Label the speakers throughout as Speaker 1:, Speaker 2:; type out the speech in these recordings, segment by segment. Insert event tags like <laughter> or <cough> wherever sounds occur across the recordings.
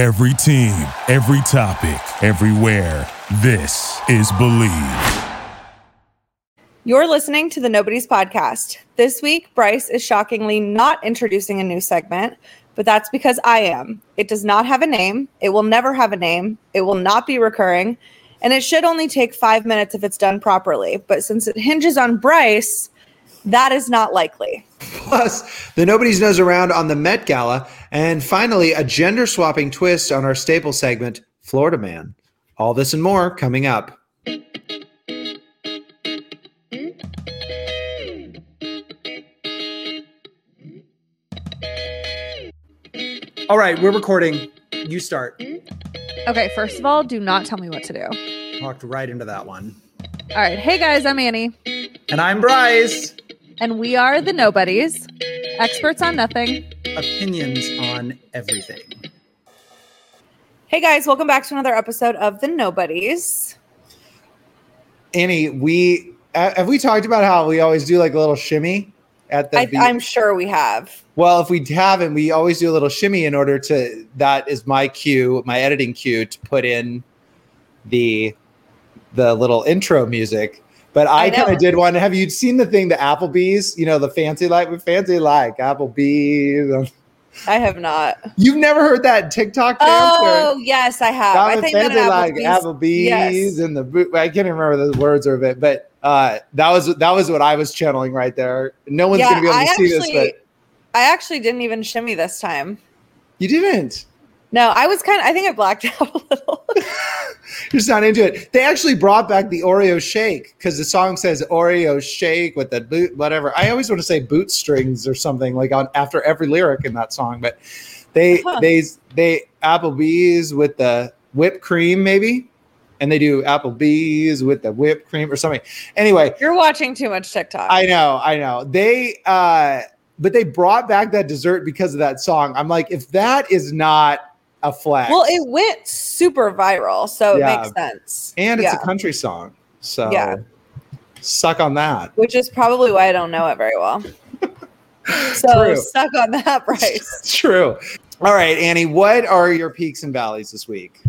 Speaker 1: Every team, every topic, everywhere. This is Believe.
Speaker 2: You're listening to the Nobodies Podcast. This week, Bryce is shockingly not introducing a new segment, but that's because I am. It does not have a name. It will never have a name. It will not be recurring. And it should only take five minutes if it's done properly. But since it hinges on Bryce, that is not likely.
Speaker 3: Plus, the Nobodies Nose around on the Met Gala. And finally, a gender swapping twist on our staple segment, Florida Man. All this and more coming up. All right, we're recording. You start.
Speaker 2: Okay, first of all, do not tell me what to do.
Speaker 3: Walked right into that one.
Speaker 2: All right. Hey guys, I'm Annie.
Speaker 3: And I'm Bryce.
Speaker 2: And we are the Nobodies, experts on nothing.
Speaker 3: Opinions on everything.
Speaker 2: Hey guys, welcome back to another episode of the Nobodies.
Speaker 3: Annie, we uh, have we talked about how we always do like a little shimmy at the
Speaker 2: I,
Speaker 3: beat?
Speaker 2: I'm sure we have.
Speaker 3: Well, if we haven't, we always do a little shimmy in order to. That is my cue, my editing cue to put in the the little intro music. But I,
Speaker 2: I
Speaker 3: kind of did one. Have you seen the thing, the Applebee's? You know, the fancy like, fancy like Applebee's. <laughs>
Speaker 2: I have not.
Speaker 3: You've never heard that TikTok dance?
Speaker 2: Oh
Speaker 3: or-
Speaker 2: yes, I have. I think that
Speaker 3: fancy like
Speaker 2: Applebee's.
Speaker 3: Applebee's
Speaker 2: Yes.
Speaker 3: and the boot. I can't remember the words of it, but uh, that was that was what I was channeling right there. No one's
Speaker 2: Yeah,
Speaker 3: gonna be able to
Speaker 2: I
Speaker 3: see this, but
Speaker 2: I actually didn't even shimmy this time.
Speaker 3: you didn't.
Speaker 2: No, I was kind of. I think I blacked <laughs> out a little. <laughs>
Speaker 3: You're just not into it. They actually brought back the Oreo shake because the song says Oreo shake with the boot, whatever. I always want to say boot strings or something like on after every lyric in that song, but they <laughs>
Speaker 2: Huh.
Speaker 3: they they Applebee's with the whipped cream maybe, and they do Applebee's with the whipped cream or something. Anyway,
Speaker 2: You're watching too much TikTok.
Speaker 3: I know, I know. They uh but they brought back that dessert because of that song. I'm like, if that is not a flex.
Speaker 2: well, it went super viral, so
Speaker 3: Yeah.
Speaker 2: it makes sense.
Speaker 3: and it's
Speaker 2: yeah,
Speaker 3: a country song. So
Speaker 2: Yeah.
Speaker 3: suck on that.
Speaker 2: which is probably why I don't know it very well. <laughs> So
Speaker 3: True.
Speaker 2: stuck on that, <laughs> Bryce. <laughs>
Speaker 3: True. All right, Annie, what are your peaks and valleys this week?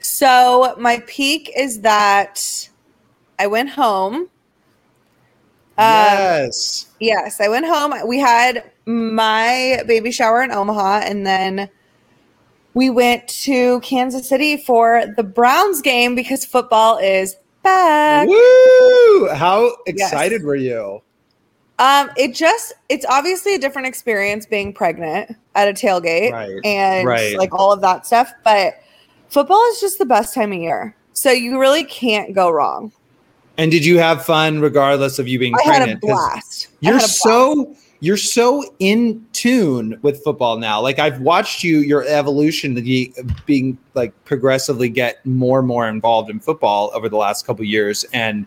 Speaker 2: So my peak is that I went home. Um,
Speaker 3: yes.
Speaker 2: Yes, I went home. We had my baby shower in Omaha, and then we went to Kansas City for the Browns game because football is back.
Speaker 3: Woo! How excited were you?
Speaker 2: Um, it just it's obviously a different experience being pregnant at a tailgate
Speaker 3: Right,
Speaker 2: and
Speaker 3: right.
Speaker 2: like all of that stuff, but football is just the best time of year. So you really can't go wrong.
Speaker 3: And did you have fun regardless of you being pregnant?
Speaker 2: I had a blast.
Speaker 3: You're
Speaker 2: had a blast.
Speaker 3: so you're so in tune with football now. Like I've watched you your evolution to be, being like progressively get more and more involved in football over the last couple years and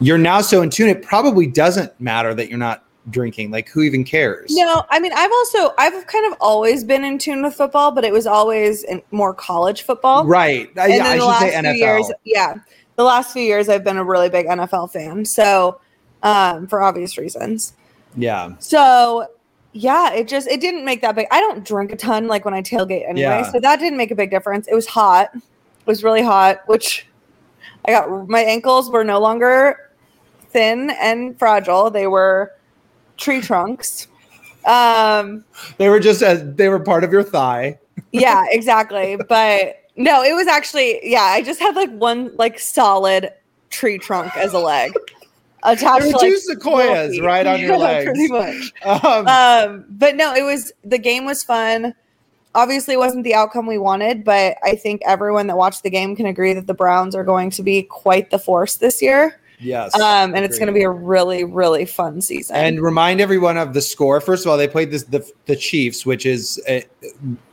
Speaker 3: you're now so in tune it probably doesn't matter that you're not drinking. Like who even cares?
Speaker 2: No, I mean I've also I've kind of always been in tune with football, but it was always in more college football.
Speaker 3: Right.
Speaker 2: And
Speaker 3: yeah,
Speaker 2: then
Speaker 3: I
Speaker 2: the
Speaker 3: should
Speaker 2: last
Speaker 3: say
Speaker 2: few
Speaker 3: NFL.
Speaker 2: years, yeah, the last few years I've been a really big NFL fan. So, um, for obvious reasons.
Speaker 3: Yeah.
Speaker 2: So, yeah, it just it didn't make that big. I don't drink a ton like when I tailgate anyway,
Speaker 3: Yeah.
Speaker 2: so that didn't make a big difference. It was hot. It was really hot, which I got my ankles were no longer thin and fragile. They were tree trunks. Um
Speaker 3: They were just as they were part of your thigh.
Speaker 2: yeah, <laughs> exactly. But no, it was actually yeah. I just had like one like solid tree trunk as a leg attached
Speaker 3: There
Speaker 2: to
Speaker 3: were
Speaker 2: like
Speaker 3: two sequoias right on your <laughs> legs.
Speaker 2: pretty much.
Speaker 3: Um,
Speaker 2: Um, but no, it was the game was fun. Obviously, it wasn't the outcome we wanted, but I think everyone that watched the game can agree that the Browns are going to be quite the force this year.
Speaker 3: yes.
Speaker 2: Um, and it's going to be a really, really fun season.
Speaker 3: And remind everyone of the score. First of all, they played this the, the Chiefs, which is uh,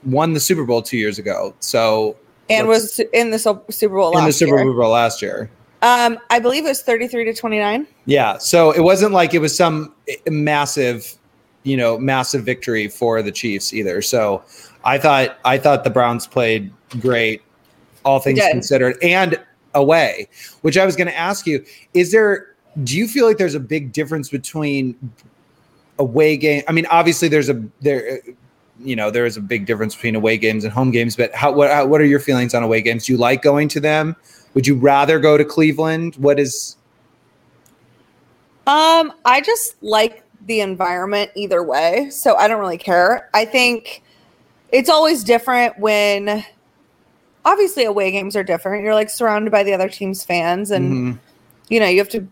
Speaker 3: won the Super Bowl two years ago. So
Speaker 2: and was in the Super Bowl
Speaker 3: in the Super
Speaker 2: year.
Speaker 3: Bowl last year.
Speaker 2: Um, I believe it was thirty-three to twenty-nine.
Speaker 3: Yeah. So it wasn't like it was some massive, you know, massive victory for the Chiefs either. So I thought I thought the Browns played great, all things considered, and away. Which I was going to ask you: Is there? Do you feel like there's a big difference between away game? I mean, obviously there's a there. You know there is a big difference between away games and home games. But how what how, what are your feelings on away games? Do you like going to them? Would you rather go to Cleveland? What is
Speaker 2: Um, I just like the environment either way, so I don't really care. I think it's always different when obviously away games are different. You're like surrounded by the other team's fans and
Speaker 3: Mhm.
Speaker 2: you know, you have to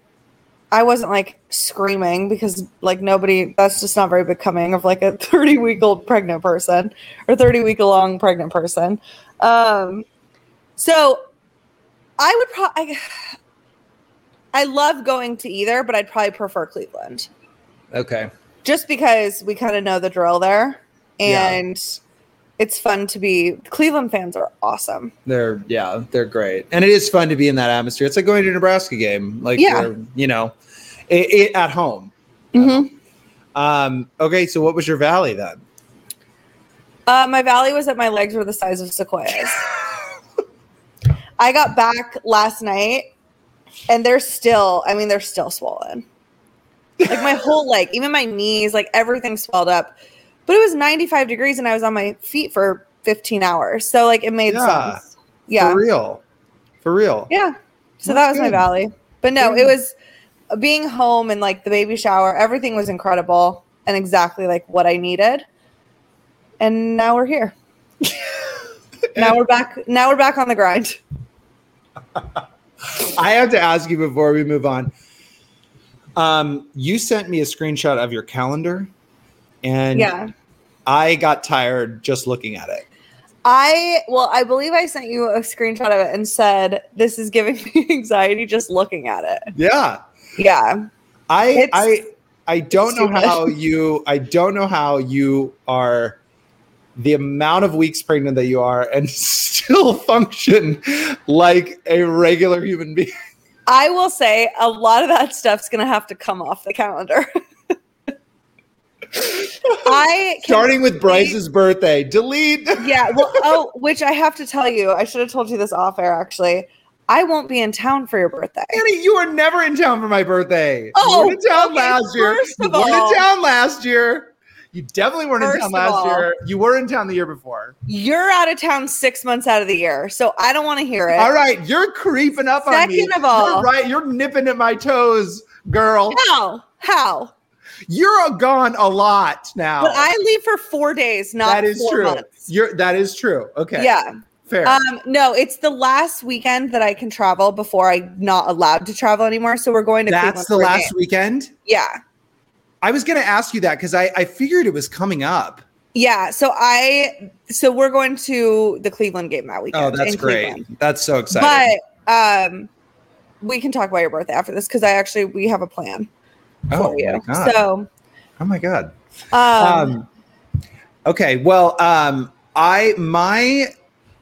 Speaker 2: I wasn't like screaming because like nobody that's just not very becoming of like a <laughs> 30 week old pregnant person or 30 week long pregnant person. Um so I would probably I love going to either, but I'd probably prefer Cleveland
Speaker 3: okay?
Speaker 2: just because we kind of know the drill there
Speaker 3: Yeah.
Speaker 2: and it's fun to be Cleveland fans are awesome.
Speaker 3: They're yeah, they're great, and it is fun to be in that atmosphere. It's like going to a Nebraska game, like
Speaker 2: Yeah.
Speaker 3: you know, it, it, at home.
Speaker 2: Mhm.
Speaker 3: Um, okay, so what was your valley then?
Speaker 2: Uh, my valley was that my legs were the size of sequoias. <laughs> I got back last night and they're still, I mean, they're still swollen. Like my whole <laughs> leg, even my knees, like everything swelled up. But it was 95 degrees and I was on my feet for 15 hours. So, like, it made
Speaker 3: Yeah.
Speaker 2: sense. Yeah.
Speaker 3: For real, for real.
Speaker 2: Yeah. So
Speaker 3: That's
Speaker 2: that was my valley. But no,
Speaker 3: Good.
Speaker 2: it was being home and like the baby shower, everything was incredible and exactly like what I needed. And now we're here. <laughs> now we're back. Now we're back on the grind.
Speaker 3: I have to ask you before we move on. Um, you sent me a screenshot of your calendar, and
Speaker 2: Yeah.
Speaker 3: I got tired just looking at it.
Speaker 2: I well, I believe I sent you a screenshot of it and said this is giving <laughs> me anxiety just looking at it.
Speaker 3: Yeah,
Speaker 2: Yeah.
Speaker 3: I
Speaker 2: It's-
Speaker 3: I I don't know how you I don't know how you are the amount of weeks pregnant that you are and <laughs> still function like a regular human being.
Speaker 2: I will say a lot of that stuff's gonna have to come off the calendar. <laughs> I
Speaker 3: Starting with Bryce's birthday, delete.
Speaker 2: yeah well oh which i have to tell you i should have told you this off air actually i won't be in town for your birthday
Speaker 3: Annie, you were never in town for my birthday.
Speaker 2: Oh,
Speaker 3: you weren't in town
Speaker 2: okay,
Speaker 3: last year.
Speaker 2: first
Speaker 3: You
Speaker 2: of
Speaker 3: weren't in town last year. You definitely weren't
Speaker 2: First
Speaker 3: in town last
Speaker 2: all-
Speaker 3: year. You were in town the year before.
Speaker 2: you're out of town six months out of the year so i don't want to hear it
Speaker 3: All right, you're creeping up on me.
Speaker 2: Second of all-
Speaker 3: you're right. You're nipping at my toes, girl.
Speaker 2: how how
Speaker 3: You're gone a lot now.
Speaker 2: but i leave for four days not
Speaker 3: that is
Speaker 2: four
Speaker 3: true.
Speaker 2: months.
Speaker 3: You're that is true. Okay.
Speaker 2: yeah
Speaker 3: Fair.
Speaker 2: um no it's the last weekend that i can travel before i'm not allowed to travel anymore so we're going to
Speaker 3: That's
Speaker 2: Cleveland
Speaker 3: the last
Speaker 2: game.
Speaker 3: weekend.
Speaker 2: yeah
Speaker 3: I was going to ask you that because I, I figured it was coming up.
Speaker 2: yeah so i so we're going to the cleveland game that weekend
Speaker 3: Oh, that's great.
Speaker 2: Cleveland.
Speaker 3: That's so exciting.
Speaker 2: But um, we can talk about your birthday after this because I actually we have a plan
Speaker 3: oh
Speaker 2: for you. So
Speaker 3: oh my god.
Speaker 2: um,
Speaker 3: um okay well um i my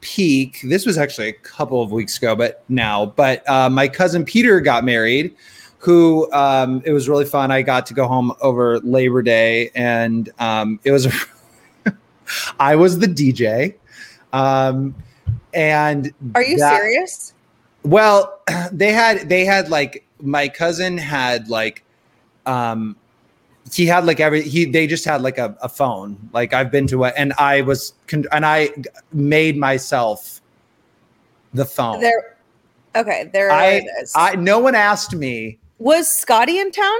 Speaker 3: peak this was actually a couple of weeks ago but now but uh, my cousin peter got married who um it was really fun i got to go home over labor day and um it was <laughs> i was the dj um and
Speaker 2: are you
Speaker 3: that-
Speaker 2: serious?
Speaker 3: well, <clears throat> they had they had like my cousin had like um he had like every he they just had like a, a phone. Like I've been to it and I was con- and I made myself the phone.
Speaker 2: There. Okay, there
Speaker 3: I- I no one asked me.
Speaker 2: was Scotty in town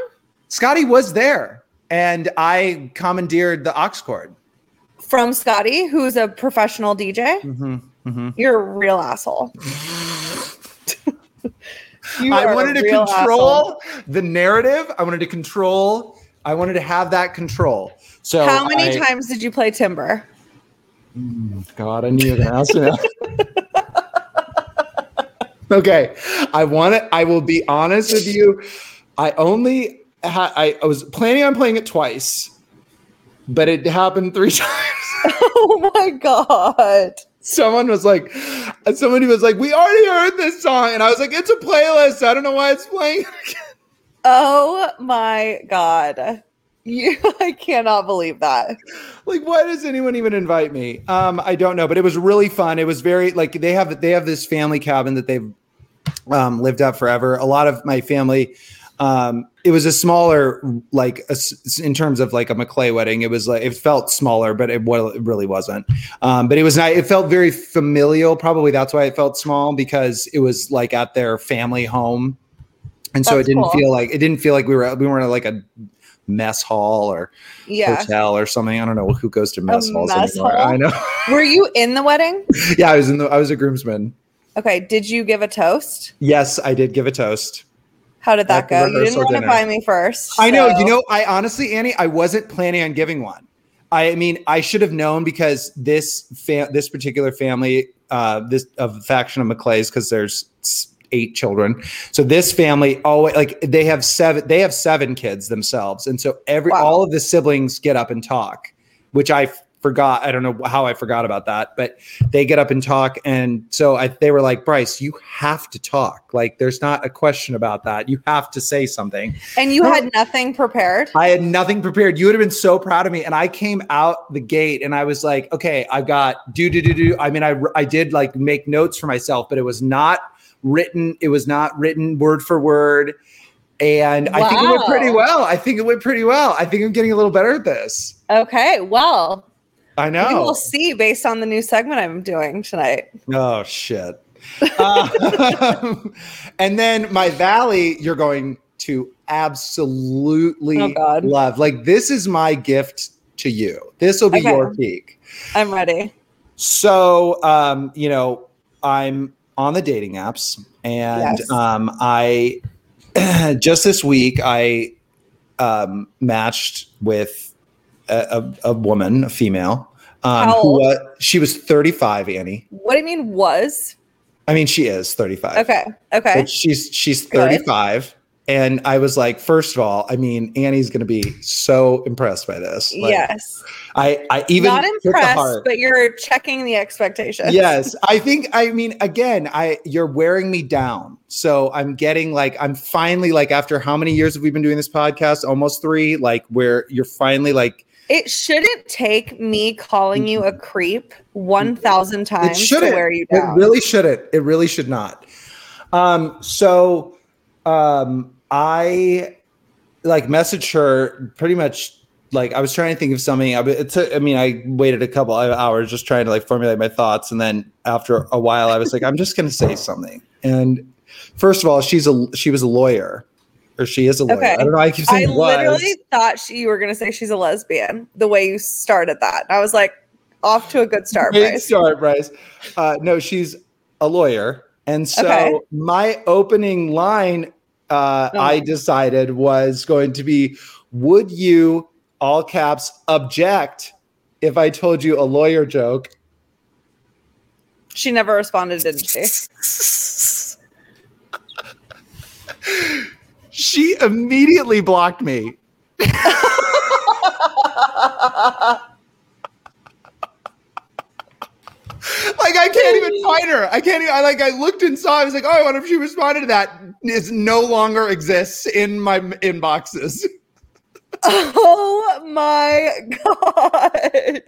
Speaker 3: Scotty was there and I commandeered the aux cord.
Speaker 2: from Scotty, who's a professional DJ?
Speaker 3: Mm-hmm, mm-hmm.
Speaker 2: You're a real asshole. <laughs>
Speaker 3: I wanted to control
Speaker 2: asshole.
Speaker 3: the narrative. I wanted to control. I wanted to have that control. So
Speaker 2: How many
Speaker 3: I-
Speaker 2: times did you play Timber?
Speaker 3: Hmm, god, I knew you were gonna ask me that. <laughs> okay, I want it. I will be honest with you. I only. Ha- I, I was planning on playing it twice, but it happened three <laughs> times.
Speaker 2: oh my god.
Speaker 3: Someone was like, somebody was like, "We already heard this song," and I was like, "It's a playlist. I don't know why it's playing." <laughs>
Speaker 2: Oh my god. You, <laughs> I cannot believe that.
Speaker 3: like why does anyone even invite me um i don't know but it was really fun it was very like they have they have this family cabin that they've um lived up forever a lot of my family Um, it was a smaller, like a in terms of like a McClay wedding. It was like it felt smaller, but it, well, it really wasn't. Um, but it was not. It felt very familial. Probably that's why it felt small because it was like at their family home, and so
Speaker 2: That's
Speaker 3: it didn't
Speaker 2: cool.
Speaker 3: feel like it didn't feel like we were we weren't like a mess hall or
Speaker 2: Yeah.
Speaker 3: hotel or something. I don't know who goes to mess halls
Speaker 2: mess
Speaker 3: anymore.
Speaker 2: hall?
Speaker 3: I know.
Speaker 2: Were you in the wedding? <laughs>
Speaker 3: yeah, I was in the. I was a groomsman.
Speaker 2: Okay. Did you give a toast?
Speaker 3: Yes, I did give a toast.
Speaker 2: How did that go? You didn't want to buy me first.
Speaker 3: I know. You know, I honestly, Annie, I wasn't planning on giving one. I mean, I should have known because this fa- this particular family, uh, this of faction of McClay's, because there's eight children. So this family always like they have seven. They have seven kids themselves, and so every
Speaker 2: Wow.
Speaker 3: all of the siblings get up and talk, which I forgot. I don't know how I forgot about that, but they get up and talk, and so I, they were like, Bryce, you have to talk. Like, there's not a question about that. You have to say something.
Speaker 2: And you had nothing prepared.
Speaker 3: I had nothing prepared. You would have been so proud of me. And I came out the gate and I was like, okay, I've got do, do, do, do. I mean, I, I did like make notes for myself, but it was not written. It was not written word for word. And I think it went pretty well. I think it went pretty well. I think I'm getting a little better at this.
Speaker 2: Okay. Well,
Speaker 3: I know
Speaker 2: we'll see based on the new segment I'm doing tonight.
Speaker 3: Oh shit. Um, <laughs> and then my valley, you're going to absolutely
Speaker 2: Oh,
Speaker 3: love. Like this is my gift to you. This will be
Speaker 2: Okay.
Speaker 3: your peak.
Speaker 2: I'm ready.
Speaker 3: So, um, you know, I'm on the dating apps, and
Speaker 2: Yes.
Speaker 3: um, I <clears throat> just this week I um, matched with a, a, a woman, a female. Um,
Speaker 2: How
Speaker 3: who
Speaker 2: old?
Speaker 3: wa- she was 35, Annie.
Speaker 2: What do you mean was?
Speaker 3: I mean, she is 35.
Speaker 2: Okay. Okay.
Speaker 3: But she's she's
Speaker 2: Good.
Speaker 3: 35. And I was like, first of all, I mean, Annie's gonna be so impressed by this. Like,
Speaker 2: yes.
Speaker 3: I I even
Speaker 2: Not impressed, but you're checking the expectations.
Speaker 3: yes i think i mean again i you're wearing me down so i'm getting like i'm finally like after how many years have we been doing this podcast almost three like where you're finally like
Speaker 2: It shouldn't take me calling you a creep 1,000 times to
Speaker 3: shouldn't
Speaker 2: wear you down.
Speaker 3: it really shouldn't it really should not um so um i like messaged her pretty much like I was trying to think of something. I, it took, I mean, I waited a couple of hours just trying to like formulate my thoughts, and then after a while, I was like, I'm just going to say something. And first of all, she's a she was a lawyer, or she is a lawyer.
Speaker 2: Okay.
Speaker 3: I don't know. I keep
Speaker 2: I
Speaker 3: was.
Speaker 2: literally thought she, you were going to say she's a lesbian the way you started that. I was like, off to a good start, Bryce.
Speaker 3: start, Bryce. Uh, no, she's a lawyer, and so
Speaker 2: Okay.
Speaker 3: my opening line uh,
Speaker 2: Oh.
Speaker 3: I decided was going to be, "Would you all caps object if I told you a lawyer joke?"
Speaker 2: She never responded, didn't she? <laughs>
Speaker 3: She immediately blocked me. <laughs> like I can't even find her. I can't. Even, I like. I looked and saw. I was like, oh, I wonder if she responded to that. It no longer exists in my inboxes. <laughs>
Speaker 2: Oh my God.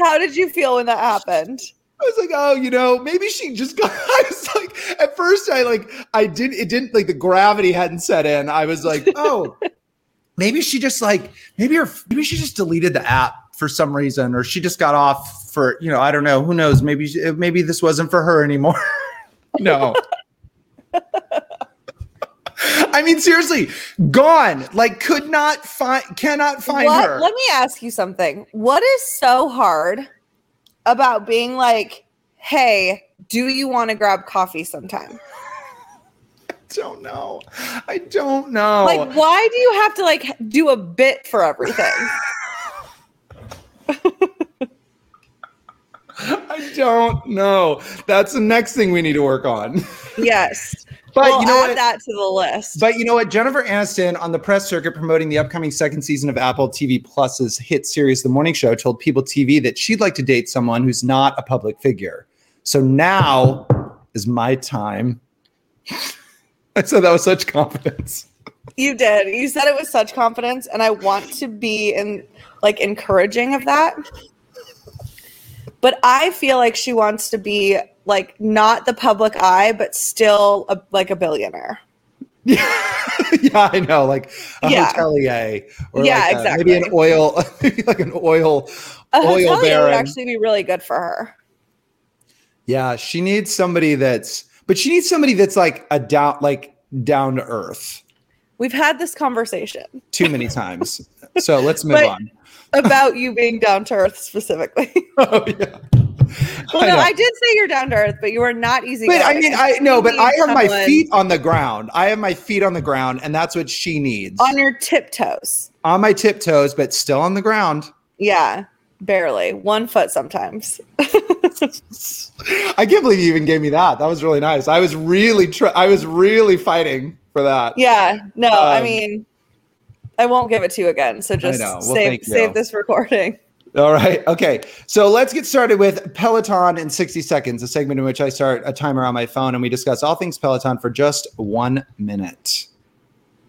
Speaker 2: How did you feel when that happened?
Speaker 3: I was like, oh, you know, maybe she just got. <laughs> I was like, at first, I like, I didn't. It didn't like the gravity hadn't set in. I was like, oh, <laughs> maybe she just like, maybe her, maybe she just deleted the app for some reason, or she just got off for, you know, I don't know. Who knows? Maybe, maybe this wasn't for her anymore. <laughs> no. I mean, seriously, gone. Like, could not find, cannot find
Speaker 2: What-
Speaker 3: her.
Speaker 2: Let me ask you something. What is so hard about being like, hey, do you want to grab coffee sometime?
Speaker 3: I <laughs> don't know. I don't know.
Speaker 2: Like, why do you have to like do a bit for everything? <laughs> <laughs>
Speaker 3: I don't know. That's the next thing we need to work on.
Speaker 2: yes. <laughs>
Speaker 3: But
Speaker 2: we'll
Speaker 3: you know
Speaker 2: add
Speaker 3: what?
Speaker 2: that to the list.
Speaker 3: But you know what? Jennifer Aniston on the press circuit promoting the upcoming second season of Apple TV Plus's hit series The Morning Show told People TV that she'd like to date someone who's not a public figure. So now is my time. <laughs> I said that with such confidence.
Speaker 2: You did. You said it with such confidence, and I want to be in like encouraging of that. But I feel like she wants to be like not the public eye, but still a, like a billionaire. <laughs>
Speaker 3: yeah, I know, like a
Speaker 2: Yeah.
Speaker 3: hotelier, or
Speaker 2: Yeah,
Speaker 3: like a- maybe an
Speaker 2: exactly.
Speaker 3: oil, <laughs> maybe like an oil.
Speaker 2: A
Speaker 3: Oil
Speaker 2: hotelier would
Speaker 3: baron.
Speaker 2: actually be really good for her.
Speaker 3: Yeah, she needs somebody that's, but she needs somebody that's like a down, like down to earth.
Speaker 2: We've had this conversation
Speaker 3: Too many times. <laughs> So let's move
Speaker 2: But-
Speaker 3: on.
Speaker 2: About you being down to earth specifically. <laughs>
Speaker 3: Oh yeah.
Speaker 2: well,
Speaker 3: I
Speaker 2: no,
Speaker 3: know.
Speaker 2: I did say you're down to earth, but you are not easy.
Speaker 3: But I mean, I no, but I have my feet on the ground. I have my feet on the ground, and that's what she needs.
Speaker 2: on your tiptoes.
Speaker 3: on my tiptoes, but still on the ground.
Speaker 2: Yeah, barely one foot sometimes. <laughs>
Speaker 3: I can't believe you even gave me that. That was really nice. I was really, tr- I was really fighting for that.
Speaker 2: Yeah, no, I
Speaker 3: Um,
Speaker 2: mean, I won't give it to you again. So just.
Speaker 3: Well,
Speaker 2: save save this recording. <laughs>
Speaker 3: All right. Okay. So let's get started with Peloton in 60 seconds, a segment in which I start a timer on my phone and we discuss all things Peloton for just one minute.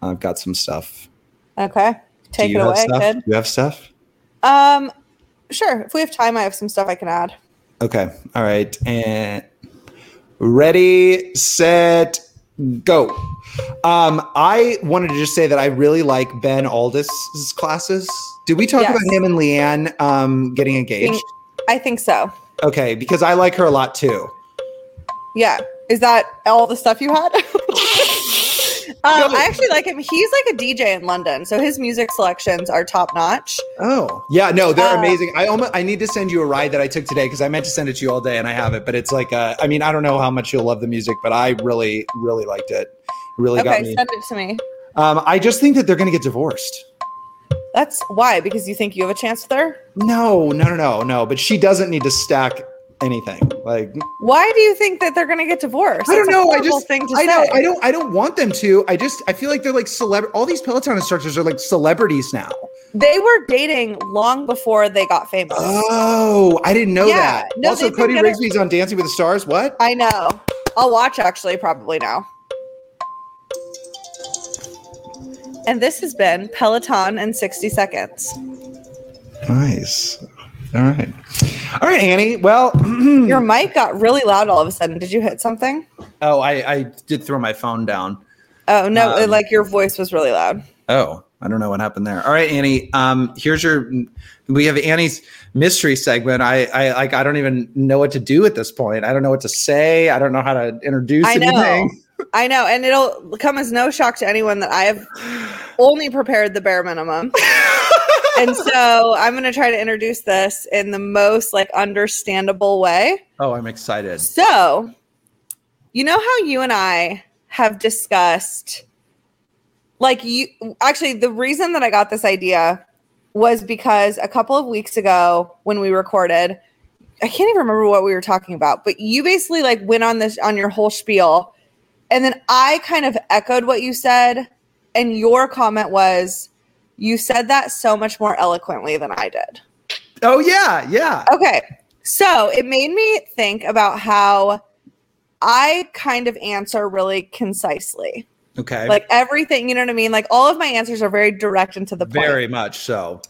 Speaker 3: I've got some stuff.
Speaker 2: Okay, take it away,
Speaker 3: stuff?
Speaker 2: kid.
Speaker 3: You have stuff?
Speaker 2: Um, sure. If we have time, I have some stuff I can add.
Speaker 3: Okay. All right. And ready, set, go. Um, I wanted to just say that I really like Ben Alldis's classes. Did we talk
Speaker 2: Yes.
Speaker 3: about him and Leanne um, getting engaged?
Speaker 2: I think so.
Speaker 3: Okay, because I like her a lot too.
Speaker 2: Yeah. Is that all the stuff you had? <laughs> um, I actually like him. He's like a DJ in London, so his music selections are top notch.
Speaker 3: Oh, yeah, no, they're
Speaker 2: Uh,
Speaker 3: amazing. I almost I need to send you a ride that I took today because I meant to send it to you all day and I have it, but it's like uh, I mean I don't know how much you'll love the music, but I really really liked it. Really got me.
Speaker 2: send it to me.
Speaker 3: Um, I just think that they're going to get divorced.
Speaker 2: That's why because you think you have a chance with her.
Speaker 3: No, no, no, no, no. But she doesn't need to stack anything. Like
Speaker 2: Why do you think that they're going to get divorced?
Speaker 3: I don't
Speaker 2: That's
Speaker 3: know. I just
Speaker 2: thing to
Speaker 3: I know
Speaker 2: say.
Speaker 3: I don't I don't want them to. I just I feel like they're like celeb. All these Peloton instructors are like celebrities now.
Speaker 2: They were dating long before they got famous.
Speaker 3: Oh, I didn't know
Speaker 2: Yeah,
Speaker 3: that.
Speaker 2: no,
Speaker 3: also, Cody Rigsby's on Dancing with the Stars. What?
Speaker 2: I know. I'll watch actually probably now. And this has been Peloton in 60 seconds.
Speaker 3: Nice. All right. All right, Annie. Well, <clears throat>
Speaker 2: Your mic got really loud all of a sudden. Did you hit something?
Speaker 3: oh, I, I did throw my phone down.
Speaker 2: Oh, no,
Speaker 3: Um,
Speaker 2: like your voice was really loud.
Speaker 3: Oh, I don't know what happened there. All right, Annie. Um, here's your. We have Annie's mystery segment. I, I like. I don't even know what to do at this point. I don't know what to say. I don't know how to introduce
Speaker 2: I know. <laughs> I know. And it'll come as no shock to anyone that I have only prepared the bare minimum. <laughs> and so I'm going to try to introduce this in the most like understandable way.
Speaker 3: Oh, I'm excited.
Speaker 2: So, you know how you and I have discussed, like, you actually, the reason that I got this idea was because a couple of weeks ago when we recorded, I can't even remember what we were talking about, but you basically like went on this on your whole spiel. And then I kind of echoed what you said. And your comment was, you said that so much more eloquently than I did.
Speaker 3: Oh yeah, yeah.
Speaker 2: Okay. So it made me think about how I kind of answer really concisely.
Speaker 3: Okay.
Speaker 2: Like everything, you know what I mean? Like all of my answers are very direct and to the point.
Speaker 3: Very much so.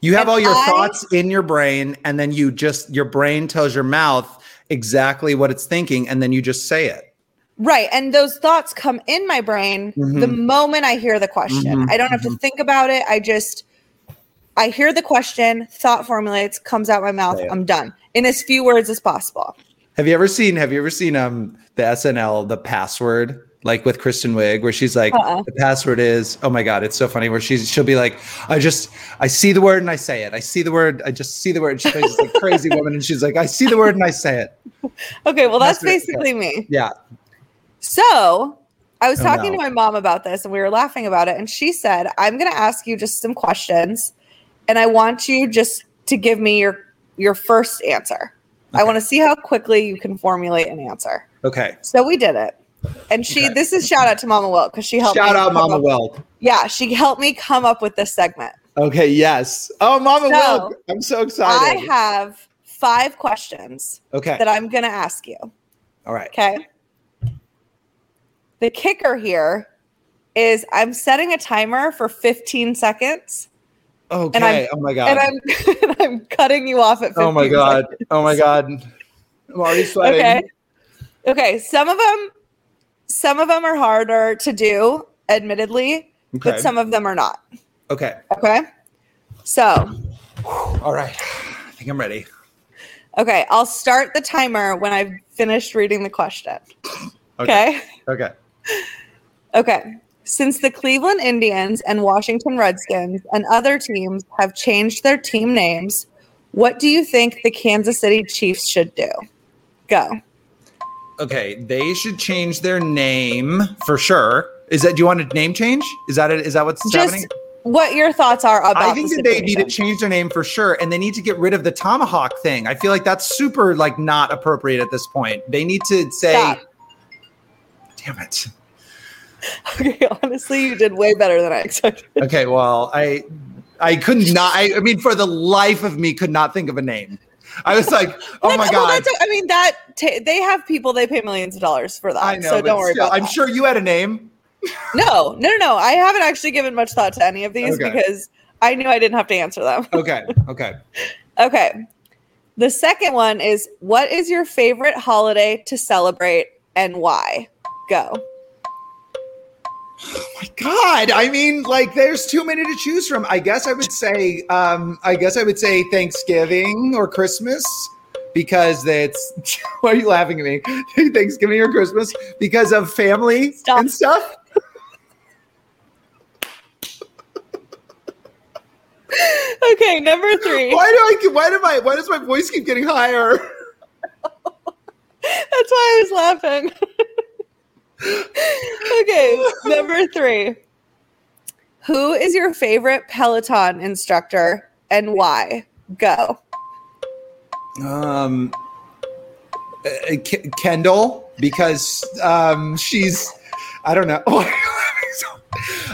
Speaker 3: You have
Speaker 2: And
Speaker 3: all your
Speaker 2: I-
Speaker 3: thoughts in your brain, and then you just your brain tells your mouth exactly what it's thinking, and then you just say it.
Speaker 2: Right. And those thoughts come in my brain the
Speaker 3: Mhm.
Speaker 2: moment I hear the question.
Speaker 3: Mhm,
Speaker 2: I don't have to think about it. I just I hear the question, thought formulates, comes out my mouth. I'm done. In as few words as possible.
Speaker 3: Have you ever seen? Have you ever seen um the SNL the password like with Kristen Wiig where she's like
Speaker 2: Uh-uh.
Speaker 3: the password is oh my god it's so funny where she's she'll be like I just I see the word and I say it I see the word I just see the word she plays this like crazy woman and she's like I see the word and I say it <laughs>
Speaker 2: Okay, well that's,
Speaker 3: That's it,
Speaker 2: basically me.
Speaker 3: yeah
Speaker 2: So I was
Speaker 3: Oh,
Speaker 2: talking
Speaker 3: no.
Speaker 2: to my mom about this and we were laughing about it. And she said, I'm going to ask you just some questions and I want you just to give me your, your first answer. I want to see how quickly you can formulate an answer.
Speaker 3: okay
Speaker 2: So we did it. And she,
Speaker 3: Okay.
Speaker 2: this is shout out to Mama Wilk because she helped.
Speaker 3: shout
Speaker 2: me
Speaker 3: out Mama
Speaker 2: up- Yeah, she helped me come up with this segment.
Speaker 3: okay yes oh Mama
Speaker 2: So,
Speaker 3: I'm so excited.
Speaker 2: I have five questions
Speaker 3: okay
Speaker 2: that I'm going to ask you.
Speaker 3: all right
Speaker 2: Okay. The kicker here is I'm setting a timer for 15 seconds
Speaker 3: okay
Speaker 2: I'm-
Speaker 3: oh my god
Speaker 2: and I'm <laughs> and I'm cutting you off at 15
Speaker 3: oh my god
Speaker 2: seconds.
Speaker 3: oh my god I'm already sweating
Speaker 2: Okay. Okay, some of them some of them are harder to do, admittedly,
Speaker 3: Okay.
Speaker 2: but some of them are not.
Speaker 3: Okay.
Speaker 2: Okay. So,
Speaker 3: All right. I think I'm ready.
Speaker 2: okay, I'll start the timer when I've finished reading the question. Okay.
Speaker 3: Okay.
Speaker 2: Okay. Since the Cleveland Indians and Washington Redskins and other teams have changed their team names, what do you think the Kansas City Chiefs should do? Go.
Speaker 3: Okay. They should change their name for sure. Is that? Do you want a name change? Is that it? Is that what's
Speaker 2: Just
Speaker 3: happening?
Speaker 2: what your thoughts are about
Speaker 3: I think
Speaker 2: the
Speaker 3: that they need to change their name for sure, and they need to get rid of the tomahawk thing. I feel like that's super like not appropriate at this point. They need to say,
Speaker 2: Stop.
Speaker 3: "Damn it." <laughs>
Speaker 2: Okay, honestly, you did way better than I expected.
Speaker 3: Okay, well, I I couldn't not. I, I mean, for the life of me, could not think of a name. I was like, "Oh my
Speaker 2: well,
Speaker 3: god."
Speaker 2: I mean, that ta they have people they pay millions of dollars for that.
Speaker 3: I know,
Speaker 2: so don't worry
Speaker 3: still,
Speaker 2: about
Speaker 3: I'm sure you had a name.
Speaker 2: No, no, no, no. I haven't actually given much thought to any of these
Speaker 3: Okay.
Speaker 2: because I knew I didn't have to answer them. <laughs>
Speaker 3: Okay, okay.
Speaker 2: Okay. The second one is what is your favorite holiday to celebrate and why? Go.
Speaker 3: Oh my god i mean like there's too many to choose from i guess i would say um i guess i would say thanksgiving or christmas because it's <laughs> why are you laughing at me <laughs> thanksgiving or christmas because of family
Speaker 2: Stop.
Speaker 3: and stuff <laughs>
Speaker 2: Okay, number three.
Speaker 3: why do i why do my why does my voice keep getting higher
Speaker 2: That's why I was laughing. Okay, number three. Who is your favorite Peloton instructor and why? Go.
Speaker 3: um uh, K- kendall because um she's i don't know <laughs>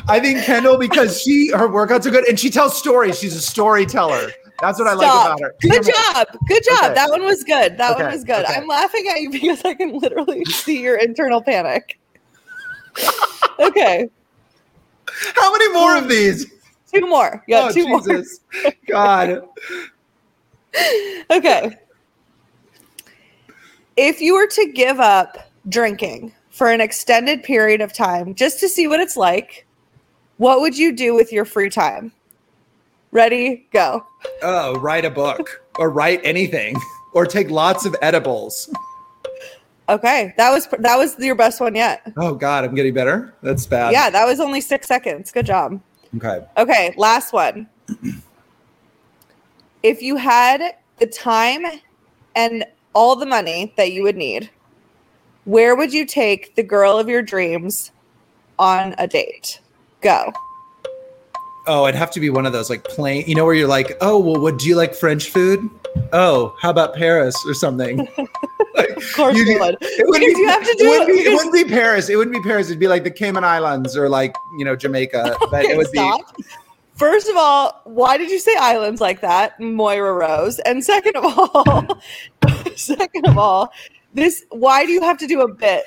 Speaker 3: I think Kendall because she her workouts are good and she tells stories. She's a storyteller. That's what I like about her.
Speaker 2: Good job. Good job.
Speaker 3: Okay.
Speaker 2: That one was good. That one was good.
Speaker 3: okay.
Speaker 2: I'm laughing at you <laughs> because I can literally see your internal panic. <laughs> okay,
Speaker 3: How many more of these?
Speaker 2: two more. Yeah,
Speaker 3: oh,
Speaker 2: two more.
Speaker 3: God. <laughs>
Speaker 2: Okay. If you were to give up drinking for an extended period of time just to see what it's like, what would you do with your free time? Ready? Go.
Speaker 3: Oh, write a book or write anything or take lots of edibles.
Speaker 2: Okay, that was that was your best one yet.
Speaker 3: Oh God, I'm getting better. That's bad.
Speaker 2: Yeah, that was only six seconds. Good job.
Speaker 3: Okay.
Speaker 2: Okay, last one. <clears throat> If you had the time and all the money that you would need, where would you take the girl of your dreams on a date? Go.
Speaker 3: Oh, it'd have to be one of those like plain, you know, where you're like, oh, well, would you like French food? Oh, how about Paris or something? <laughs>
Speaker 2: Of course
Speaker 3: you
Speaker 2: would.
Speaker 3: It wouldn't be,
Speaker 2: you have to
Speaker 3: it
Speaker 2: do
Speaker 3: wouldn't be, it wouldn't be Paris. It wouldn't be Paris. It'd be like the Cayman Islands or like, you know, Jamaica. <laughs> But
Speaker 2: Okay,
Speaker 3: it would
Speaker 2: stop. First of all, why did you say islands like that, Moira Rose? And second of all, <laughs> second of all, this why do you have to do a bit?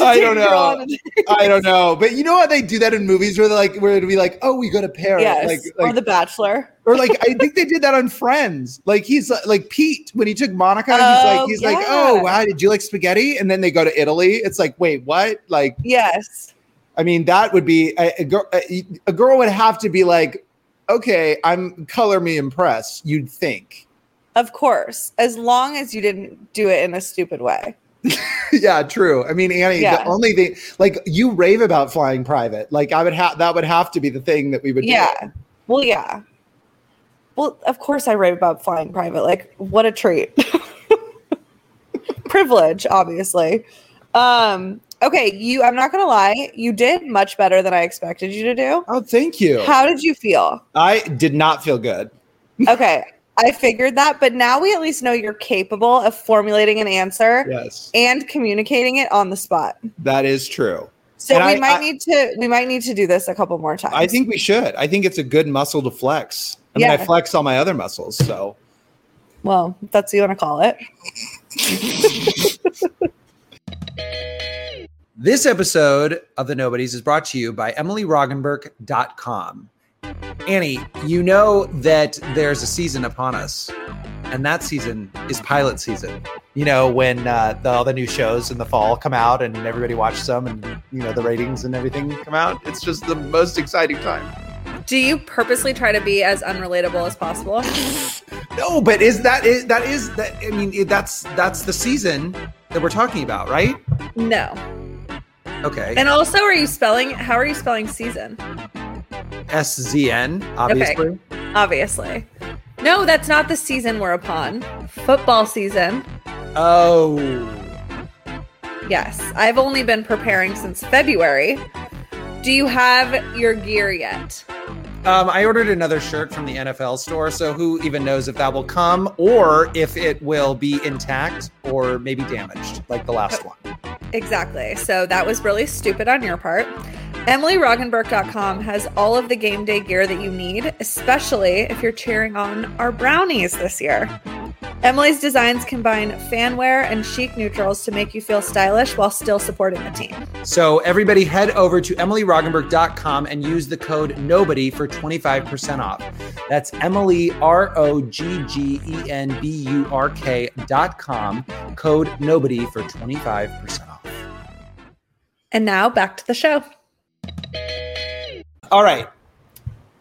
Speaker 3: I <laughs> don't know.
Speaker 2: on a date?
Speaker 3: be, I don't know. But you know how they do that in movies where they're like, where it'd be like, oh, we go to Paris.
Speaker 2: Yes,
Speaker 3: Like,
Speaker 2: or The Bachelor. <laughs>
Speaker 3: or like, I think they did that on Friends. Like he's like, like Pete, when he took Monica, he's like,
Speaker 2: Oh,
Speaker 3: he's like, oh, wow, did you like spaghetti? And then they go to Italy. It's like, wait, what? Like,
Speaker 2: Yes.
Speaker 3: I mean, that would be a, a girl. A, a girl would have to be like, okay, I'm color me impressed. You'd think,
Speaker 2: Of course, as long as you didn't do it in a stupid way. <laughs>
Speaker 3: yeah, true. I mean, Annie,
Speaker 2: Yeah.
Speaker 3: the only thing, like, you rave about flying private. Like, I would have that would have to be the thing that we would.
Speaker 2: Yeah.
Speaker 3: do.
Speaker 2: Well, yeah. Well, of course I rave about flying private. Like, what a treat. <laughs> Privilege, obviously. Um, okay, you I'm not gonna lie, you did much better than I expected you to do.
Speaker 3: Oh, thank you.
Speaker 2: How did you feel?
Speaker 3: I did not feel good.
Speaker 2: Okay, <laughs> I figured that, but now we at least know you're capable of formulating an answer
Speaker 3: Yes,
Speaker 2: and communicating it on the spot.
Speaker 3: that is true.
Speaker 2: So
Speaker 3: And
Speaker 2: we
Speaker 3: I-
Speaker 2: might
Speaker 3: I-
Speaker 2: need to we might need to do this a couple more times.
Speaker 3: I think we should. I think it's a good muscle to flex. I mean, I flex all my other muscles. So,
Speaker 2: well, that's what you want to call it. <laughs>
Speaker 3: This episode of The Nobodies is brought to you by EmilyRoggenburk.com. Annie, you know that there's a season upon us, and that season is pilot season. you know, when uh, the, all the new shows in the fall come out and everybody watches them and, you know, the ratings and everything come out. It's just the most exciting time.
Speaker 2: Do you purposely try to be as unrelatable as possible? <laughs>
Speaker 3: No, but is that is that is that? I mean, that's that's the season that we're talking about, right?
Speaker 2: No.
Speaker 3: Okay.
Speaker 2: And also, are you spelling? How are you spelling season?
Speaker 3: S Z N, obviously.
Speaker 2: Obviously. No, that's not the season we're upon. Football season.
Speaker 3: Oh,
Speaker 2: Yes, I've only been preparing since February. Do you have your gear yet?
Speaker 3: Um, I ordered another shirt from the NFL store, so who even knows if that will come or if it will be intact or maybe damaged, like the last one.
Speaker 2: Exactly. So that was really stupid on your part. EmilyRoggenburk.com has all of the game day gear that you need, especially if you're cheering on our brownies this year. Emily's designs combine fanwear and chic neutrals to make you feel stylish while still supporting the team.
Speaker 3: So everybody head over to emilyroggenburk.com and use the code nobody for 25% off. That's Emily R O G G E N B U R K dot com, code nobody for 25% off.
Speaker 2: And now back to the show.
Speaker 3: All right.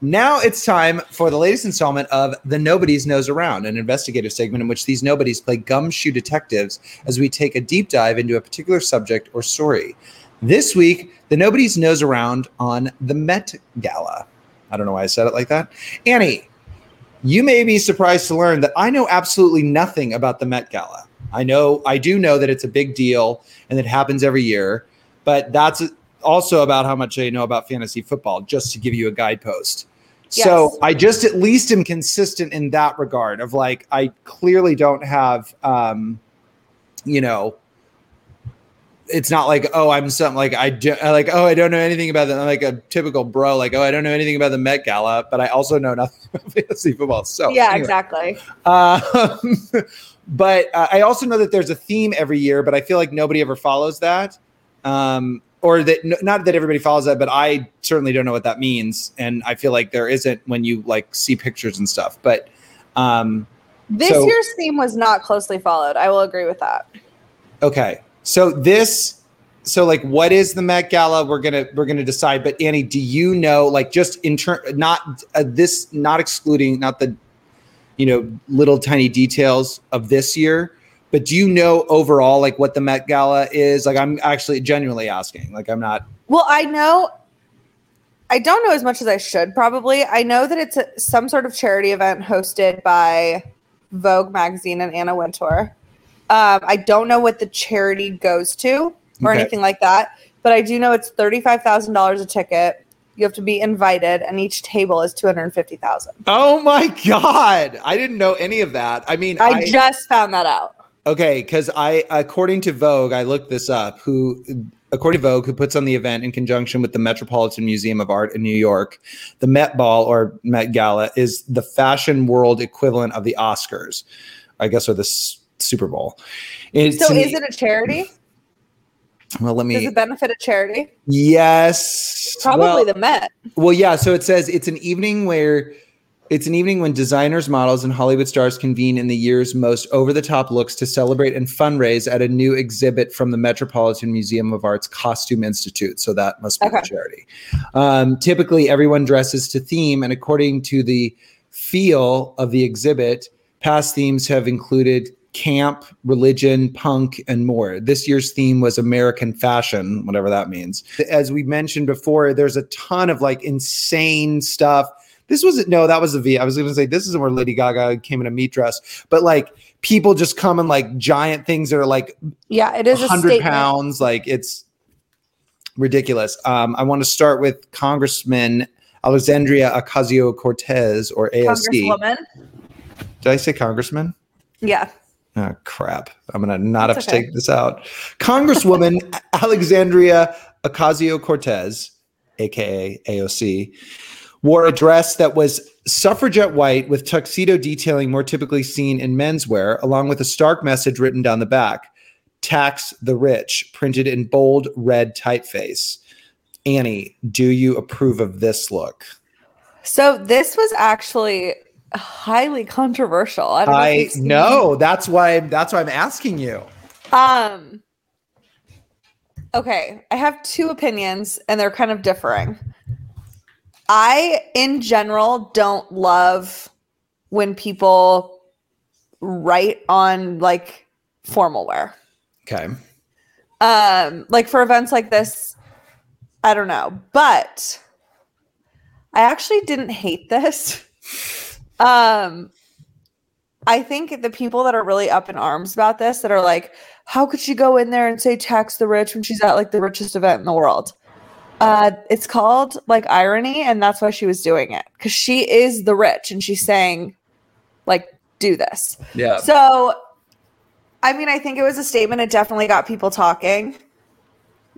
Speaker 3: Now it's time for the latest installment of The Nobodies Nose Around, an investigative segment in which these nobodies play gumshoe detectives as we take a deep dive into a particular subject or story. This week, The Nobodies Nose Around on the Met Gala. I don't know why I said it like that. Annie, you may be surprised to learn that I know absolutely nothing about the Met Gala. I know, I do know that it's a big deal and it happens every year, but that's also about how much I know about fantasy football, just to give you a guidepost. So I just at least am consistent in that regard of like I clearly don't have um you know it's not like oh I'm something like I do, like oh I don't know anything about that I'm like a typical bro like oh I don't know anything about the Met Gala but I also know <laughs> nothing about fantasy football so
Speaker 2: yeah,
Speaker 3: anyway.
Speaker 2: exactly.
Speaker 3: Um, <laughs> but uh, I also know that there's a theme every year, but I feel like nobody ever follows that. Um, or that not that everybody follows that, but I certainly don't know what that means. And I feel like there isn't when you like see pictures and stuff. But um,
Speaker 2: This
Speaker 3: So-
Speaker 2: year's theme was not closely followed. I will agree with that.
Speaker 3: okay, so this, so like, what is the Met Gala? We're gonna we're gonna decide. But Annie, do you know like just in turn not uh, this not excluding not the you know little tiny details of this year but do you know overall like what the met gala is like i'm actually genuinely asking like i'm not
Speaker 2: Well, I know. I don't know as much as I should probably. I know that it's a, some sort of charity event hosted by Vogue magazine and Anna Wintour. Um, I don't know what the charity goes to or
Speaker 3: Okay.
Speaker 2: anything like that, but I do know it's thirty-five thousand dollars a ticket. You have to be invited, and each table is two hundred fifty thousand.
Speaker 3: oh my god i didn't know any of that i mean
Speaker 2: I just found that out.
Speaker 3: okay because i according to vogue i looked this up who according to vogue who puts on the event in conjunction with the metropolitan museum of art in new york the met ball or met gala is the fashion world equivalent of the oscars i guess or the super bowl It's
Speaker 2: So, is it a charity?
Speaker 3: well let me
Speaker 2: Does it benefit a charity?
Speaker 3: Yes.
Speaker 2: Probably
Speaker 3: Well,
Speaker 2: the Met.
Speaker 3: well, yeah. So it says it's an evening where it's an evening when designers, models, and Hollywood stars convene in the year's most over the top looks to celebrate and fundraise at a new exhibit from the Metropolitan Museum of Art's Costume Institute. So that must be
Speaker 2: Okay.
Speaker 3: charity. Um, typically, everyone dresses to theme, and according to the feel of the exhibit, past themes have included camp, religion, punk, and more. This year's theme was American fashion, whatever that means. As we mentioned before, there's a ton of like insane stuff. This wasn't no, that was a V. I was going to say this is where Lady Gaga came in a meat dress, but like people just come in like giant things that are like
Speaker 2: Yeah, it is a
Speaker 3: hundred pounds. Like it's ridiculous. Um, I want to start with Congressman Alexandria Ocasio Cortez or AOC.
Speaker 2: Congresswoman.
Speaker 3: Did I say Congressman?
Speaker 2: Yeah.
Speaker 3: Oh crap! I'm gonna not have
Speaker 2: That's
Speaker 3: to take this out. Congresswoman <laughs> Alexandria Ocasio Cortez, aka AOC, wore a dress that was suffragette white with tuxedo detailing more typically seen in menswear, along with a stark message written down the back: "Tax the rich," printed in bold red typeface. Annie, do you approve of this look?
Speaker 2: So this was actually highly controversial. I don't know.
Speaker 3: I know. That's why. That's why I'm asking you.
Speaker 2: Um. Okay, I have two opinions, and they're kind of differing. I, in general, don't love when people write on like formal wear.
Speaker 3: Okay.
Speaker 2: Um, like for events like this, I don't know, but I actually didn't hate this. <laughs> Um, I think the people that are really up in arms about this that are like, how could she go in there and say tax the rich when she's at like the richest event in the world? Uh, it's called like irony, and that's why she was doing it because she is the rich and she's saying, like, do this.
Speaker 3: Yeah.
Speaker 2: So, I mean, I think it was a statement. It definitely got people talking.